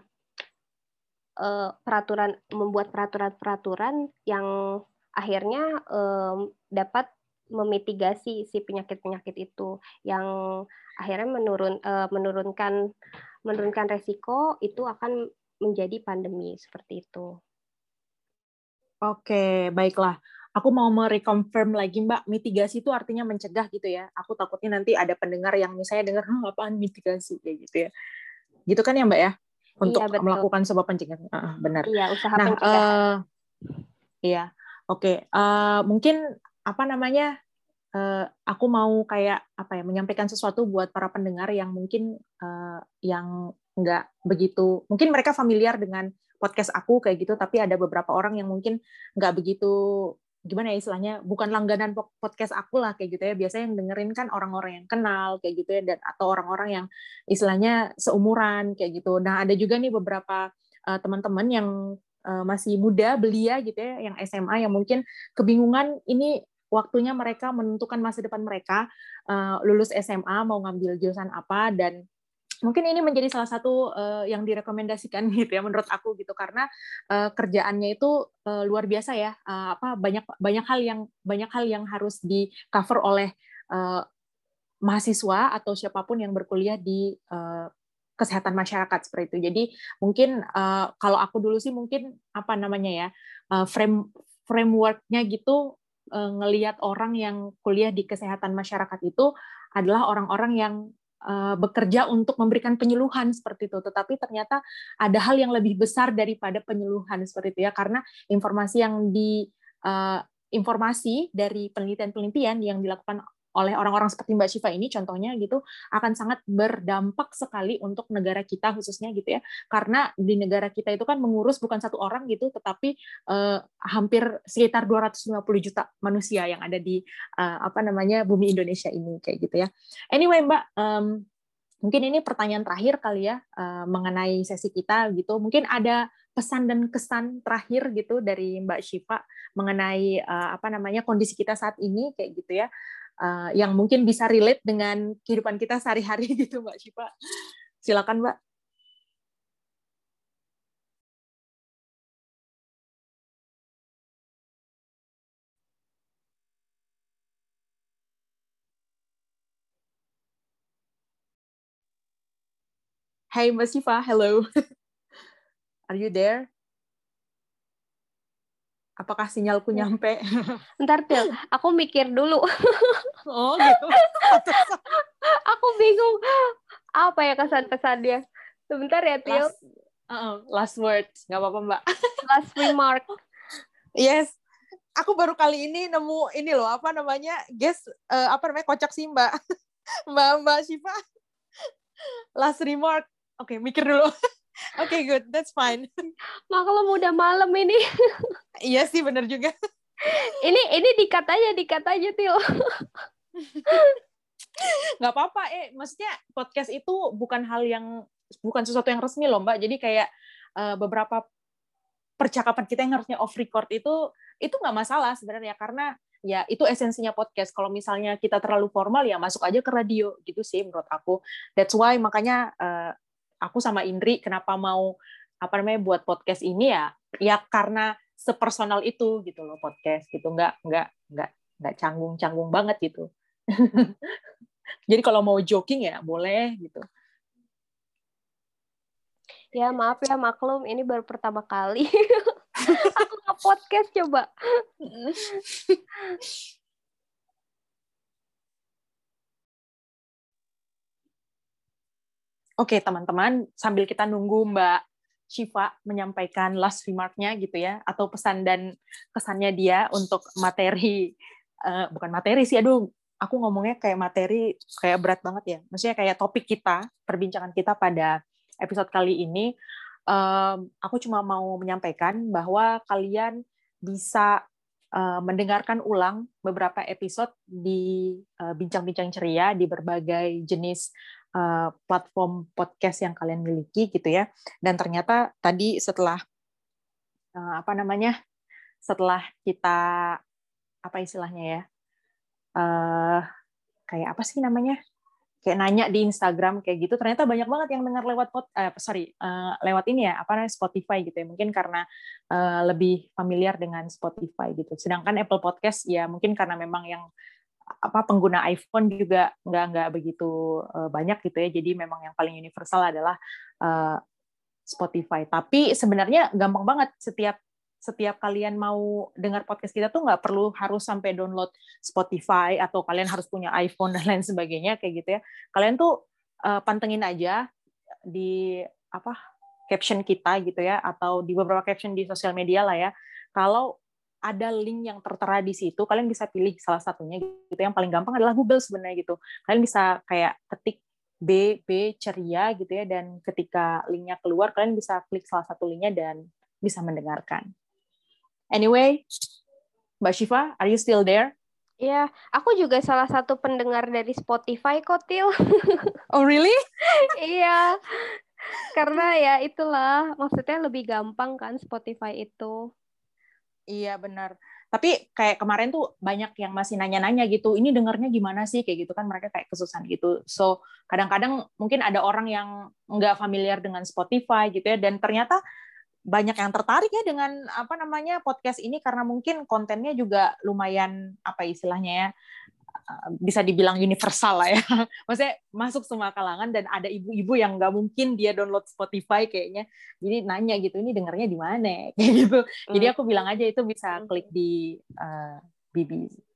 [SPEAKER 3] uh, peraturan membuat peraturan-peraturan yang akhirnya um, dapat memitigasi si penyakit-penyakit itu yang akhirnya menurun uh, menurunkan menurunkan resiko itu akan menjadi pandemi seperti itu.
[SPEAKER 2] Oke, baiklah. Aku mau mereconfirm lagi, Mbak. Mitigasi itu artinya mencegah gitu ya. Aku takutnya nanti ada pendengar yang misalnya dengar, hm, apaan mitigasi kayak gitu ya. Gitu kan ya, Mbak ya? Untuk iya, melakukan sebuah pencegahan. Uh, benar.
[SPEAKER 3] Iya, usaha nah, pencegahan. Uh,
[SPEAKER 2] iya. Oke, okay. uh, mungkin apa namanya? Uh, aku mau kayak apa ya menyampaikan sesuatu buat para pendengar yang mungkin uh, yang nggak begitu mungkin mereka familiar dengan podcast aku kayak gitu tapi ada beberapa orang yang mungkin nggak begitu gimana ya istilahnya bukan langganan podcast aku lah kayak gitu ya biasanya yang dengerin kan orang-orang yang kenal kayak gitu ya dan atau orang-orang yang istilahnya seumuran kayak gitu nah ada juga nih beberapa uh, teman-teman yang uh, masih muda belia gitu ya yang SMA yang mungkin kebingungan ini waktunya mereka menentukan masa depan mereka uh, lulus SMA mau ngambil jurusan apa dan mungkin ini menjadi salah satu uh, yang direkomendasikan gitu ya menurut aku gitu karena uh, kerjaannya itu uh, luar biasa ya uh, apa banyak banyak hal yang banyak hal yang harus di cover oleh uh, mahasiswa atau siapa pun yang berkuliah di uh, kesehatan masyarakat seperti itu. Jadi mungkin uh, kalau aku dulu sih mungkin apa namanya ya uh, frame frameworknya gitu uh, ngelihat orang yang kuliah di kesehatan masyarakat itu adalah orang-orang yang Eh, bekerja untuk memberikan penyuluhan seperti itu, tetapi ternyata ada hal yang lebih besar daripada penyuluhan seperti itu ya, karena informasi yang di uh, informasi dari penelitian-penelitian yang dilakukan oleh orang-orang seperti Mbak Syifa ini contohnya gitu akan sangat berdampak sekali untuk negara kita khususnya gitu ya. Karena di negara kita itu kan mengurus bukan satu orang gitu tetapi uh, hampir sekitar 250 juta manusia yang ada di uh, apa namanya bumi Indonesia ini kayak gitu ya. Anyway Mbak um, mungkin ini pertanyaan terakhir kali ya uh, mengenai sesi kita gitu. Mungkin ada pesan dan kesan terakhir gitu dari Mbak Syifa mengenai uh, apa namanya kondisi kita saat ini kayak gitu ya uh, yang mungkin bisa relate dengan kehidupan kita sehari-hari gitu Mbak Syifa. Silakan Mbak. Hai Mbak Syifa, hello. Are you there? apakah sinyalku iya. nyampe?
[SPEAKER 3] Ntar Til, aku mikir dulu.
[SPEAKER 2] Oh gitu.
[SPEAKER 3] aku bingung apa ya kesan-pesannya. Sebentar ya Til.
[SPEAKER 2] Last, uh, last words, nggak apa-apa Mbak.
[SPEAKER 3] last remark.
[SPEAKER 2] Yes, aku baru kali ini nemu ini loh apa namanya guest uh, apa namanya kocak sih Mbak Mbak Mbak Shiva. Last remark. Oke, okay, mikir dulu. Oke, okay, good. That's fine.
[SPEAKER 3] Maklum udah malam ini.
[SPEAKER 2] iya sih, bener juga.
[SPEAKER 3] Ini ini dikat aja, dikat aja, Til.
[SPEAKER 2] Nggak apa-apa, eh. Maksudnya podcast itu bukan hal yang, bukan sesuatu yang resmi loh, Mbak. Jadi kayak uh, beberapa percakapan kita yang harusnya off record itu, itu nggak masalah sebenarnya. Karena ya itu esensinya podcast. Kalau misalnya kita terlalu formal ya masuk aja ke radio gitu sih menurut aku. That's why makanya uh, aku sama Indri kenapa mau apa namanya buat podcast ini ya ya karena sepersonal itu gitu loh podcast gitu. Nggak nggak nggak nggak canggung canggung banget gitu. Jadi kalau mau joking ya boleh gitu.
[SPEAKER 3] Ya maaf ya maklum ini baru pertama kali. Aku nge podcast coba.
[SPEAKER 2] Oke, teman-teman, sambil kita nunggu Mbak Shiva menyampaikan last remark-nya gitu ya, atau pesan dan kesannya dia untuk materi, uh, bukan materi sih, aduh, aku ngomongnya kayak materi, kayak berat banget ya. Maksudnya kayak topik kita, perbincangan kita pada episode kali ini, um, aku cuma mau menyampaikan bahwa kalian bisa uh, mendengarkan ulang beberapa episode di bincang-bincang uh, ceria di berbagai jenis uh, platform podcast yang kalian miliki gitu ya. Dan ternyata tadi setelah uh, apa namanya? Setelah kita apa istilahnya ya? Uh, kayak apa sih namanya? kayak nanya di Instagram kayak gitu ternyata banyak banget yang dengar lewat pot eh, sorry uh, lewat ini ya apa namanya Spotify gitu ya mungkin karena uh, lebih familiar dengan Spotify gitu sedangkan Apple Podcast ya mungkin karena memang yang apa pengguna iPhone juga nggak nggak begitu uh, banyak gitu ya jadi memang yang paling universal adalah uh, Spotify tapi sebenarnya gampang banget setiap setiap kalian mau dengar podcast kita tuh nggak perlu harus sampai download Spotify atau kalian harus punya iPhone dan lain sebagainya kayak gitu ya. Kalian tuh uh, pantengin aja di apa caption kita gitu ya atau di beberapa caption di sosial media lah ya. Kalau ada link yang tertera di situ, kalian bisa pilih salah satunya gitu. Yang paling gampang adalah Google sebenarnya gitu. Kalian bisa kayak ketik B B ceria gitu ya dan ketika linknya keluar kalian bisa klik salah satu linknya dan bisa mendengarkan. Anyway, Mbak Shiva, are you still there?
[SPEAKER 3] Iya, aku juga salah satu pendengar dari Spotify kok, Til.
[SPEAKER 2] Oh, really?
[SPEAKER 3] iya. Karena ya itulah, maksudnya lebih gampang kan Spotify itu.
[SPEAKER 2] Iya, benar. Tapi kayak kemarin tuh banyak yang masih nanya-nanya gitu, ini dengarnya gimana sih? Kayak gitu kan mereka kayak kesusahan gitu. So, kadang-kadang mungkin ada orang yang nggak familiar dengan Spotify gitu ya, dan ternyata banyak yang tertarik ya dengan apa namanya podcast ini karena mungkin kontennya juga lumayan apa istilahnya ya bisa dibilang universal lah ya. Maksudnya masuk semua kalangan dan ada ibu-ibu yang nggak mungkin dia download Spotify kayaknya. Jadi nanya gitu, ini dengarnya di mana? Kayak gitu. Jadi aku bilang aja itu bisa klik di uh, BB,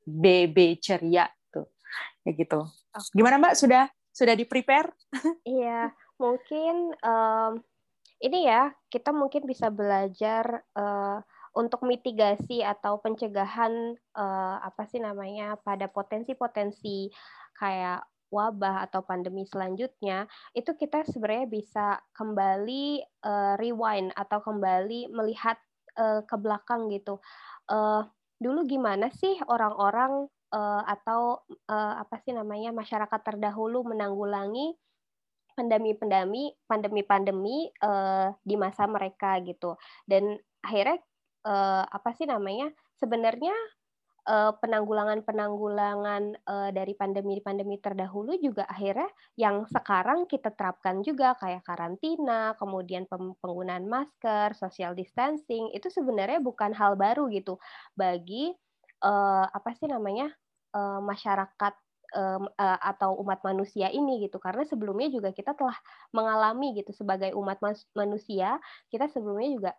[SPEAKER 2] BB Ceria tuh. Kayak gitu. Gimana Mbak? Sudah sudah di prepare?
[SPEAKER 3] Iya, mungkin um, ini ya kita mungkin bisa belajar uh, untuk mitigasi atau pencegahan uh, apa sih namanya pada potensi-potensi kayak wabah atau pandemi selanjutnya itu kita sebenarnya bisa kembali uh, rewind atau kembali melihat uh, ke belakang gitu. Uh, dulu gimana sih orang-orang uh, atau uh, apa sih namanya masyarakat terdahulu menanggulangi pandemi-pandemi pandemi-pandemi uh, di masa mereka gitu. Dan akhirnya uh, apa sih namanya sebenarnya uh, penanggulangan-penanggulangan uh, dari pandemi-pandemi terdahulu juga akhirnya yang sekarang kita terapkan juga kayak karantina, kemudian penggunaan masker, social distancing itu sebenarnya bukan hal baru gitu. Bagi uh, apa sih namanya uh, masyarakat atau umat manusia ini gitu. Karena sebelumnya juga kita telah mengalami gitu sebagai umat manusia kita sebelumnya juga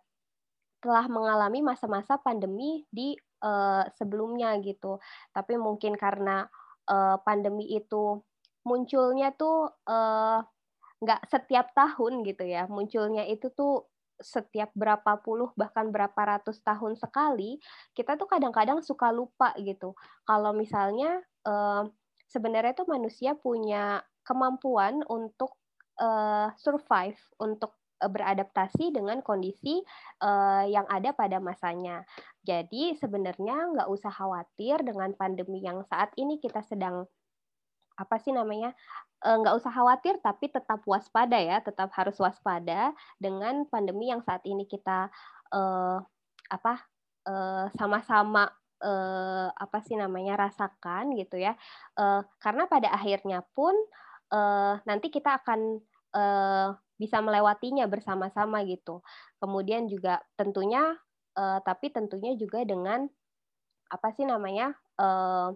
[SPEAKER 3] telah mengalami masa-masa pandemi di uh, sebelumnya gitu. Tapi mungkin karena uh, pandemi itu munculnya tuh nggak uh, setiap tahun gitu ya. Munculnya itu tuh setiap berapa puluh bahkan berapa ratus tahun sekali kita tuh kadang-kadang suka lupa gitu. Kalau misalnya uh, sebenarnya itu manusia punya kemampuan untuk uh, survive, untuk beradaptasi dengan kondisi uh, yang ada pada masanya. Jadi sebenarnya nggak usah khawatir dengan pandemi yang saat ini kita sedang apa sih namanya nggak usah khawatir tapi tetap waspada ya tetap harus waspada dengan pandemi yang saat ini kita uh, apa sama-sama uh, apa sih namanya rasakan gitu ya uh, karena pada akhirnya pun uh, nanti kita akan uh, bisa melewatinya bersama-sama gitu. Kemudian juga tentunya uh, tapi tentunya juga dengan apa sih namanya uh,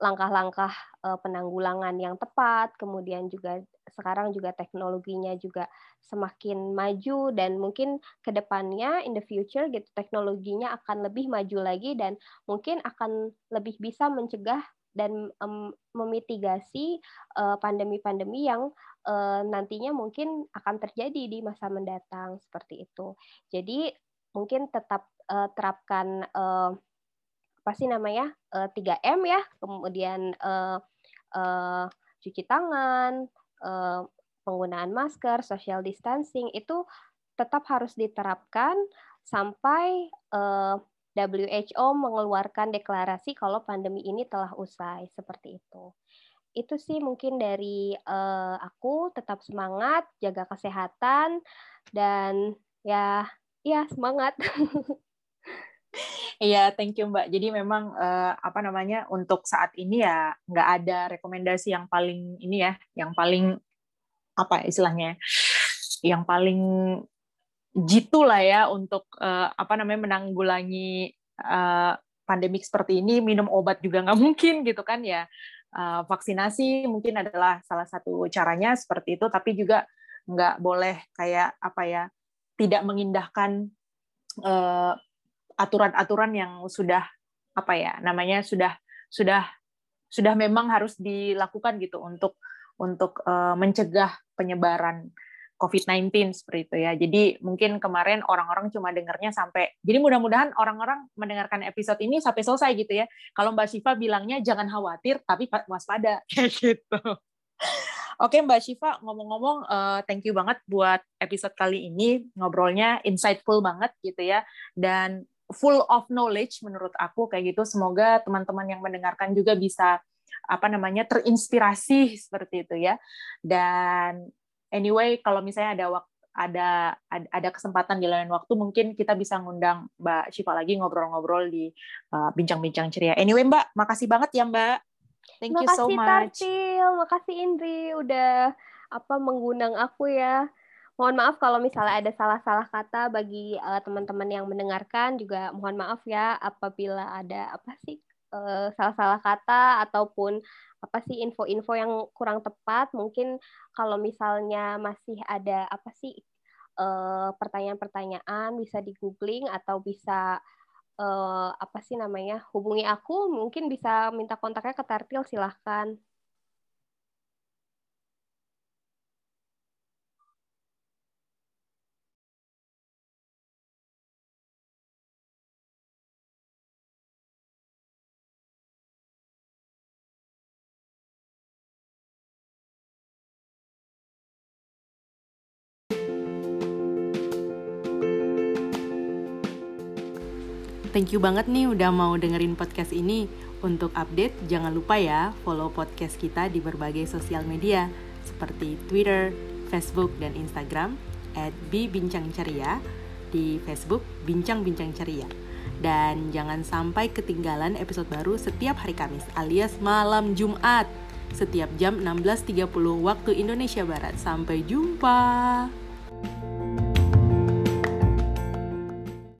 [SPEAKER 3] langkah-langkah penanggulangan yang tepat, kemudian juga sekarang juga teknologinya juga semakin maju dan mungkin ke depannya in the future gitu teknologinya akan lebih maju lagi dan mungkin akan lebih bisa mencegah dan um, memitigasi pandemi-pandemi uh, yang uh, nantinya mungkin akan terjadi di masa mendatang seperti itu. Jadi mungkin tetap uh, terapkan uh, apa sih namanya uh, 3M ya, kemudian uh, uh, cuci tangan, uh, penggunaan masker, social distancing itu tetap harus diterapkan sampai uh, WHO mengeluarkan deklarasi kalau pandemi ini telah usai seperti itu. itu sih mungkin dari uh, aku tetap semangat, jaga kesehatan dan ya ya semangat.
[SPEAKER 2] Iya, thank you Mbak. Jadi memang uh, apa namanya untuk saat ini ya nggak ada rekomendasi yang paling ini ya, yang paling apa istilahnya, yang paling jitu lah ya untuk uh, apa namanya menanggulangi uh, pandemik seperti ini. Minum obat juga nggak mungkin gitu kan ya. Uh, vaksinasi mungkin adalah salah satu caranya seperti itu, tapi juga nggak boleh kayak apa ya tidak mengindahkan aturan-aturan yang sudah apa ya namanya sudah sudah sudah memang harus dilakukan gitu untuk untuk uh, mencegah penyebaran COVID-19 seperti itu ya. Jadi mungkin kemarin orang-orang cuma dengarnya sampai jadi mudah-mudahan orang-orang mendengarkan episode ini sampai selesai gitu ya. Kalau Mbak Syifa bilangnya jangan khawatir tapi waspada kayak gitu. Oke Mbak Syifa, ngomong-ngomong, uh, thank you banget buat episode kali ini ngobrolnya insightful banget gitu ya, dan full of knowledge menurut aku kayak gitu. Semoga teman-teman yang mendengarkan juga bisa apa namanya terinspirasi seperti itu ya. Dan anyway kalau misalnya ada waktu ada ada kesempatan di lain waktu mungkin kita bisa ngundang Mbak Syifa lagi ngobrol-ngobrol di uh, bincang-bincang uh, ceria. Anyway Mbak, makasih banget ya Mbak.
[SPEAKER 3] Thank makasih, you so much. Tartil, makasih Indri udah apa mengundang aku ya. Mohon maaf kalau misalnya ada salah-salah kata bagi uh, teman-teman yang mendengarkan juga mohon maaf ya apabila ada apa sih uh, salah-salah kata ataupun apa sih info-info yang kurang tepat. Mungkin kalau misalnya masih ada apa sih pertanyaan pertanyaan-pertanyaan bisa di googling atau bisa uh, apa sih namanya hubungi aku mungkin bisa minta kontaknya ke Tartil silahkan.
[SPEAKER 1] Thank you banget nih udah mau dengerin podcast ini. Untuk update, jangan lupa ya follow podcast kita di berbagai sosial media seperti Twitter, Facebook, dan Instagram at Bincang Ceria di Facebook Bincang Bincang Ceria. Dan jangan sampai ketinggalan episode baru setiap hari Kamis alias malam Jumat setiap jam 16.30 waktu Indonesia Barat. Sampai jumpa.